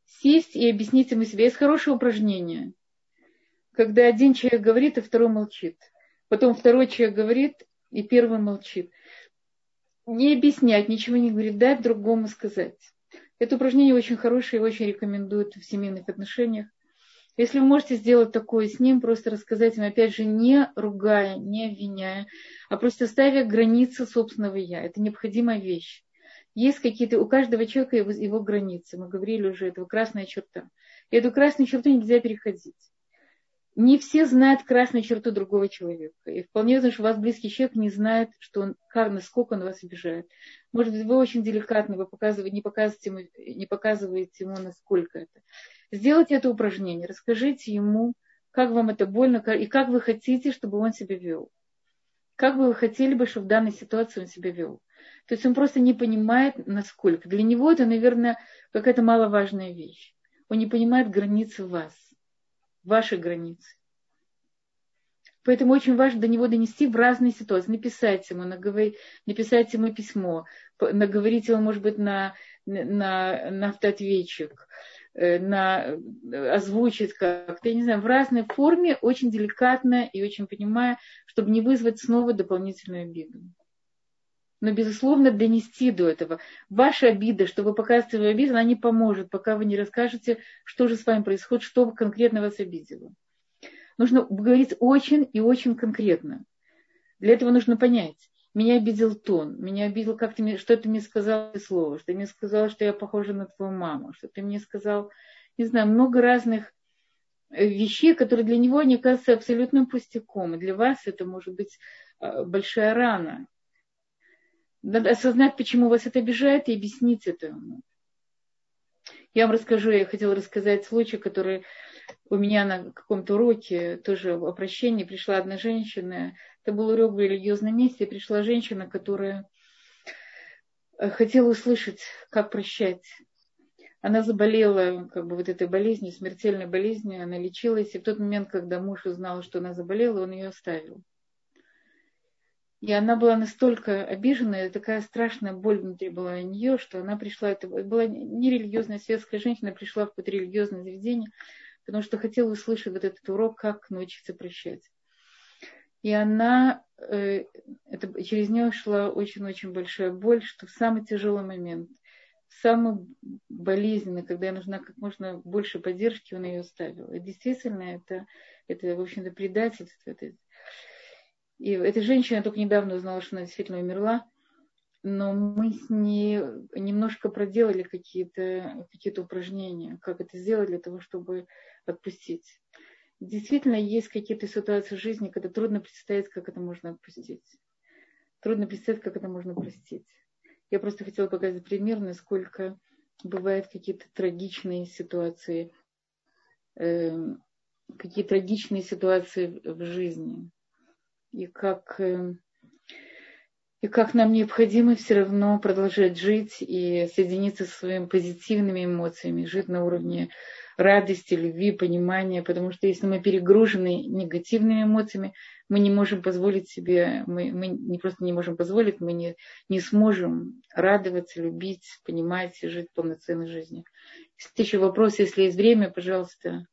сесть и объяснить ему себе. Есть хорошее упражнение, когда один человек говорит, а второй молчит. Потом второй человек говорит, и первый молчит. Не объяснять, ничего не говорить, дать другому сказать. Это упражнение очень хорошее и очень рекомендуют в семейных отношениях. Если вы можете сделать такое с ним, просто рассказать ему, опять же, не ругая, не обвиняя, а просто ставя границы собственного «я». Это необходимая вещь есть какие-то, у каждого человека его, его границы. Мы говорили уже, это красная черта. И эту красную черту нельзя переходить. Не все знают красную черту другого человека. И вполне возможно, что у вас близкий человек не знает, что он, как, насколько он вас обижает. Может быть, вы очень деликатны, вы показываете, не, показываете ему, не показываете ему, насколько это. Сделайте это упражнение, расскажите ему, как вам это больно, и как вы хотите, чтобы он себя вел. Как бы вы хотели бы, чтобы в данной ситуации он себя вел. То есть он просто не понимает, насколько. Для него это, наверное, какая-то маловажная вещь. Он не понимает границы вас, ваши границы. Поэтому очень важно до него донести в разные ситуации, написать ему, наговорить, написать ему письмо, наговорить его, может быть, на, на, на автоответчик, на, озвучить как-то, я не знаю, в разной форме, очень деликатно и очень понимая, чтобы не вызвать снова дополнительную обиду но, безусловно, донести до этого. Ваша обида, что вы показываете свою обиду, она не поможет, пока вы не расскажете, что же с вами происходит, что конкретно вас обидело. Нужно говорить очень и очень конкретно. Для этого нужно понять. Меня обидел тон, меня обидел, как ты что ты мне сказал слово, что ты мне сказал, что я похожа на твою маму, что ты мне сказал, не знаю, много разных э, вещей, которые для него не кажутся абсолютным пустяком. И для вас это может быть э, большая рана. Надо осознать, почему вас это обижает, и объяснить это. Я вам расскажу, я хотела рассказать случай, который у меня на каком-то уроке, тоже о прощении, пришла одна женщина. Это был урок в религиозном месте, пришла женщина, которая э, хотела услышать, как прощать. Она заболела как бы вот этой болезнью, смертельной болезнью, она лечилась, и в тот момент, когда муж узнал, что она заболела, он ее оставил. И она была настолько обижена, такая страшная боль внутри была у нее, что она пришла, это была не религиозная светская женщина, пришла в какое-то религиозное заведение, потому что хотела услышать вот этот урок, как научиться прощать. И она, э, это, через нее шла очень-очень большая боль, что в самый тяжелый момент, в самый болезненный, когда ей нужна как можно больше поддержки, он ее оставил. И действительно, это, это в общем-то, предательство. Это, и эта женщина только недавно узнала, что она действительно умерла но мы с ней немножко проделали какие-то какие упражнения, как это сделать для того, чтобы отпустить. Действительно, есть какие-то ситуации в жизни, когда трудно представить, как это можно отпустить. Трудно представить, как это можно простить. Я просто хотела показать пример, насколько бывают какие-то трагичные ситуации, э, какие трагичные ситуации в жизни. И как э, и как нам необходимо все равно продолжать жить и соединиться со своими позитивными эмоциями, жить на уровне радости, любви, понимания, потому что если мы перегружены негативными эмоциями, мы не можем позволить себе, мы, мы не просто не можем позволить, мы не, не сможем радоваться, любить, понимать и жить полноценной жизнью. Если еще вопрос, если есть время, пожалуйста.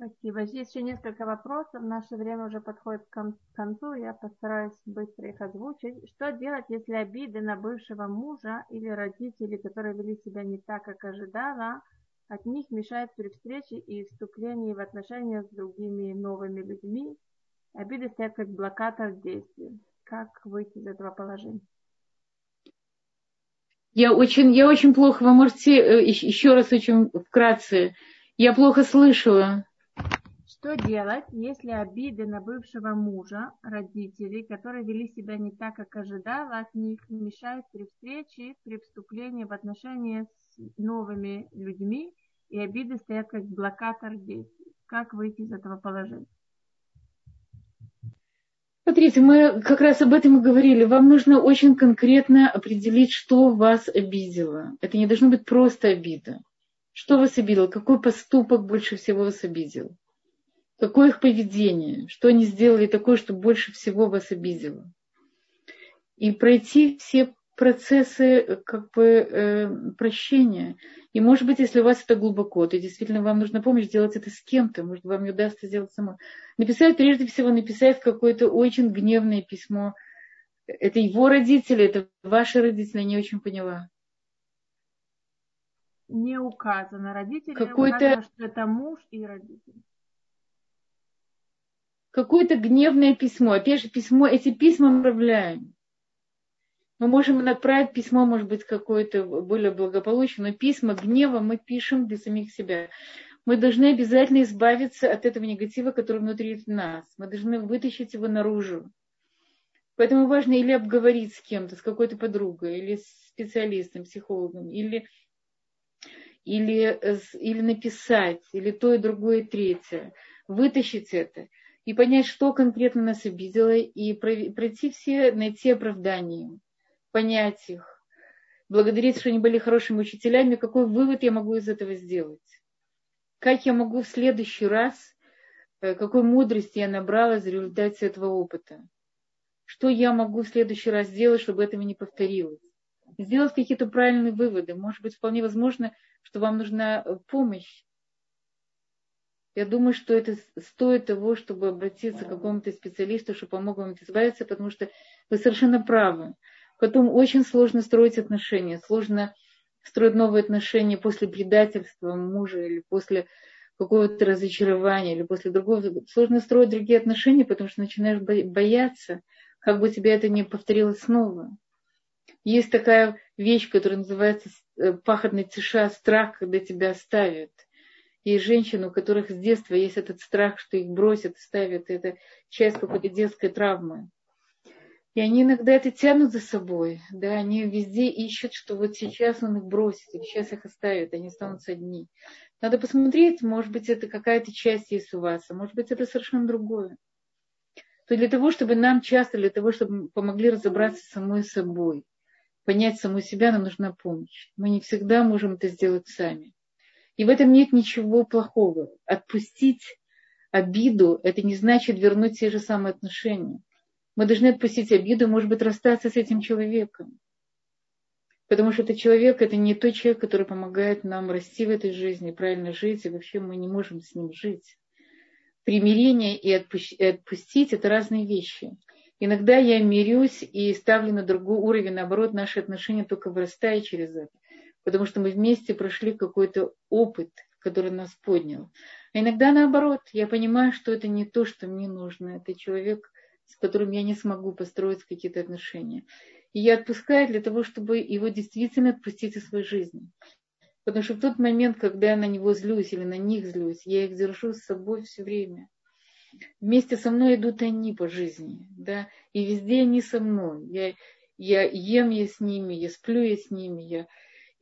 Спасибо. Здесь еще несколько вопросов. Наше время уже подходит к концу. Я постараюсь быстро их озвучить. Что делать, если обиды на бывшего мужа или родителей, которые вели себя не так, как ожидала, от них мешают при встрече и вступлении в отношения с другими новыми людьми? Обиды стоят как блокатор действий. Как выйти из этого положения? Я очень, я очень плохо, вы можете еще раз очень вкратце. Я плохо слышала. Что делать, если обиды на бывшего мужа, родителей, которые вели себя не так, как ожидала от них, мешают при встрече, при вступлении в отношения с новыми людьми, и обиды стоят как блокатор действий? Как выйти из этого положения? Смотрите, мы как раз об этом и говорили. Вам нужно очень конкретно определить, что вас обидело. Это не должно быть просто обида. Что вас обидело? Какой поступок больше всего вас обидел? какое их поведение, что они сделали такое, что больше всего вас обидело. И пройти все процессы э, как бы э, прощения. И может быть, если у вас это глубоко, то действительно вам нужна помощь сделать это с кем-то, может вам не удастся сделать самой. Написать, прежде всего, написать какое-то очень гневное письмо. Это его родители, это ваши родители, я не очень поняла. Не указано. Родители Какой-то... указано, что это муж и родители какое-то гневное письмо. Опять же, письмо, эти письма мы отправляем. Мы можем отправить письмо, может быть, какое-то более благополучное, но письма гнева мы пишем для самих себя. Мы должны обязательно избавиться от этого негатива, который внутри нас. Мы должны вытащить его наружу. Поэтому важно или обговорить с кем-то, с какой-то подругой, или с специалистом, психологом, или, или, или написать, или то и другое, и третье. Вытащить это и понять, что конкретно нас обидело, и пройти все, найти оправдания, понять их, благодарить, что они были хорошими учителями, какой вывод я могу из этого сделать. Как я могу в следующий раз, э, какой мудрости я набрала в результате этого опыта. Что я могу в следующий раз сделать, чтобы этого не повторилось. Сделать какие-то правильные выводы. Может быть, вполне возможно, что вам нужна э, помощь я думаю, что это стоит того, чтобы обратиться к какому-то специалисту, чтобы помог вам избавиться, потому что вы совершенно правы. Потом очень сложно строить отношения, сложно строить новые отношения после предательства мужа или после какого-то разочарования или после другого. Сложно строить другие отношения, потому что начинаешь бояться, как бы тебе это не повторилось снова. Есть такая вещь, которая называется э, пахотный тиша, страх, когда тебя оставят – есть женщины, у которых с детства есть этот страх, что их бросят, ставят. Это часть какой-то детской травмы. И они иногда это тянут за собой. Да, они везде ищут, что вот сейчас он их бросит, или сейчас их оставит, они останутся одни. Надо посмотреть, может быть, это какая-то часть есть у вас, а может быть, это совершенно другое. То для того, чтобы нам часто, для того, чтобы помогли разобраться с самой собой, понять саму себя, нам нужна помощь. Мы не всегда можем это сделать сами. И в этом нет ничего плохого. Отпустить обиду, это не значит вернуть те же самые отношения. Мы должны отпустить обиду, может быть, расстаться с этим человеком. Потому что этот человек, это не тот человек, который помогает нам расти в этой жизни, правильно жить, и вообще мы не можем с ним жить. примирение и отпустить – это разные вещи. Иногда я мирюсь и ставлю на другой уровень, наоборот, наши отношения только вырастают через это. Потому что мы вместе прошли какой-то опыт, который нас поднял. А иногда наоборот, я понимаю, что это не то, что мне нужно. Это человек, с которым я не смогу построить какие-то отношения. И я отпускаю для того, чтобы его действительно отпустить из своей жизни. Потому что в тот момент, когда я на него злюсь или на них злюсь, я их держу с собой все время. Вместе со мной идут они по жизни, да, и везде они со мной. Я, я ем я с ними, я сплю я с ними, я,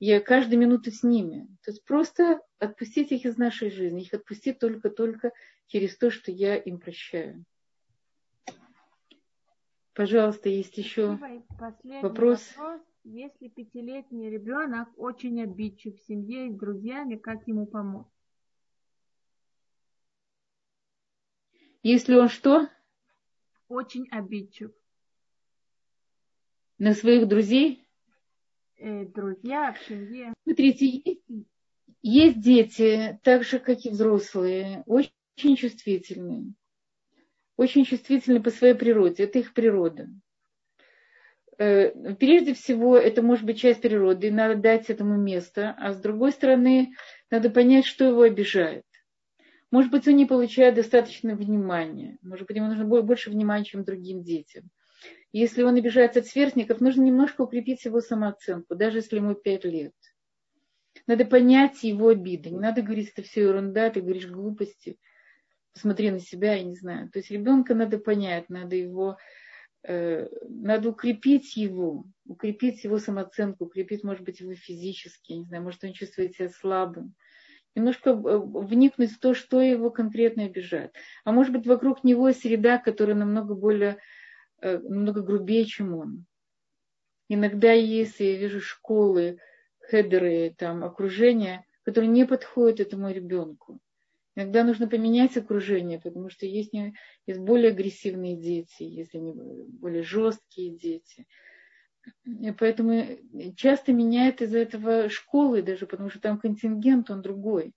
я каждую минуту с ними. То есть просто отпустить их из нашей жизни, их отпустить только-только через то, что я им прощаю. Пожалуйста, есть еще вопрос. вопрос. Если пятилетний ребенок очень обидчив в семье и с друзьями, как ему помочь? Если он что? Очень обидчив. На своих друзей? Э, друзья в семье. Смотрите, есть, есть дети, так же, как и взрослые, очень, очень чувствительные. Очень чувствительны по своей природе. Это их природа. Э, прежде всего, это может быть часть природы, и надо дать этому место, а с другой стороны, надо понять, что его обижает. Может быть, он не получает достаточно внимания, может быть, ему нужно больше внимания, чем другим детям. Если он обижается от сверстников, нужно немножко укрепить его самооценку, даже если ему пять лет. Надо понять его обиды. Не надо говорить, это все ерунда, ты говоришь глупости. Посмотри на себя, я не знаю. То есть ребенка надо понять, надо его Э, надо укрепить его, укрепить его самооценку, укрепить, может быть, его физически, не знаю, может, он чувствует себя слабым. Немножко э, вникнуть в то, что его конкретно обижает. А может быть, вокруг него среда, которая намного более, э, намного грубее, чем он. Иногда есть, я вижу школы, хедеры, там, окружения, которые не подходят этому ребенку. Иногда нужно поменять окружение, потому что есть, есть более агрессивные дети, есть они более жесткие дети. И поэтому часто меняют из-за этого школы даже, потому что там контингент, он другой.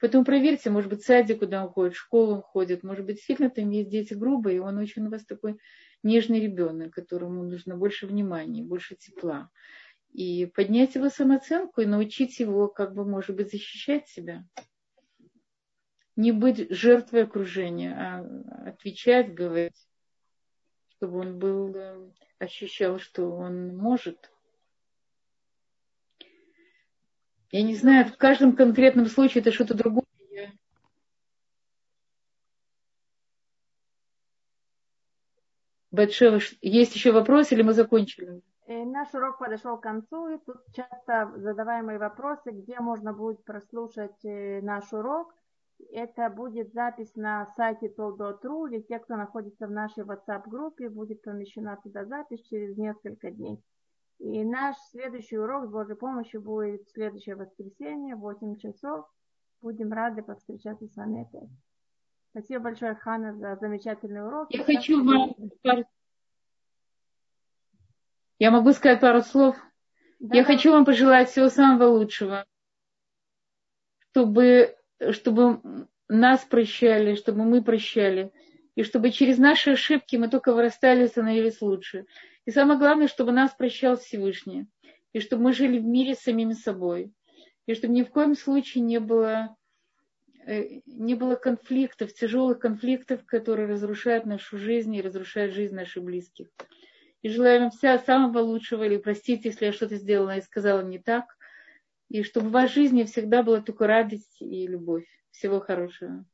Поэтому проверьте, может быть, садик, куда он ходит, в школу он ходит, может быть, действительно там есть дети грубые, и он очень у вас такой нежный ребенок, которому нужно больше внимания, больше тепла. И поднять его самооценку и научить его, как бы, может быть, защищать себя не быть жертвой окружения, а отвечать, говорить, чтобы он был, э, ощущал, что он может. Я не знаю, в каждом конкретном случае это что-то другое. Батшева, есть еще вопрос или мы закончили? Э, наш урок подошел к концу, и тут часто задаваемые вопросы, где можно будет прослушать э, наш урок – это будет запись на сайте Толдотру, или те, кто находится в нашей WhatsApp-группе, будет помещена туда запись через несколько дней. И наш следующий урок с Божьей помощью будет следующее воскресенье в 8 часов. Будем рады повстречаться с вами опять. Спасибо большое, Хана, за замечательный урок. Я хочу вам... Я могу сказать пару слов? Да, Я хочу вам пожелать всего самого лучшего, чтобы чтобы нас прощали, чтобы мы прощали, и чтобы через наши ошибки мы только вырастали и становились лучше. И самое главное, чтобы нас прощал Всевышний, и чтобы мы жили в мире с самими собой, и чтобы ни в коем случае не было, э, не было конфликтов, тяжелых конфликтов, которые разрушают нашу жизнь и разрушают жизнь наших близких. И желаю вам всего самого лучшего, или простите, если я что-то сделала и сказала не так – и чтобы в вашей жизни всегда была только радость и любовь. Всего хорошего.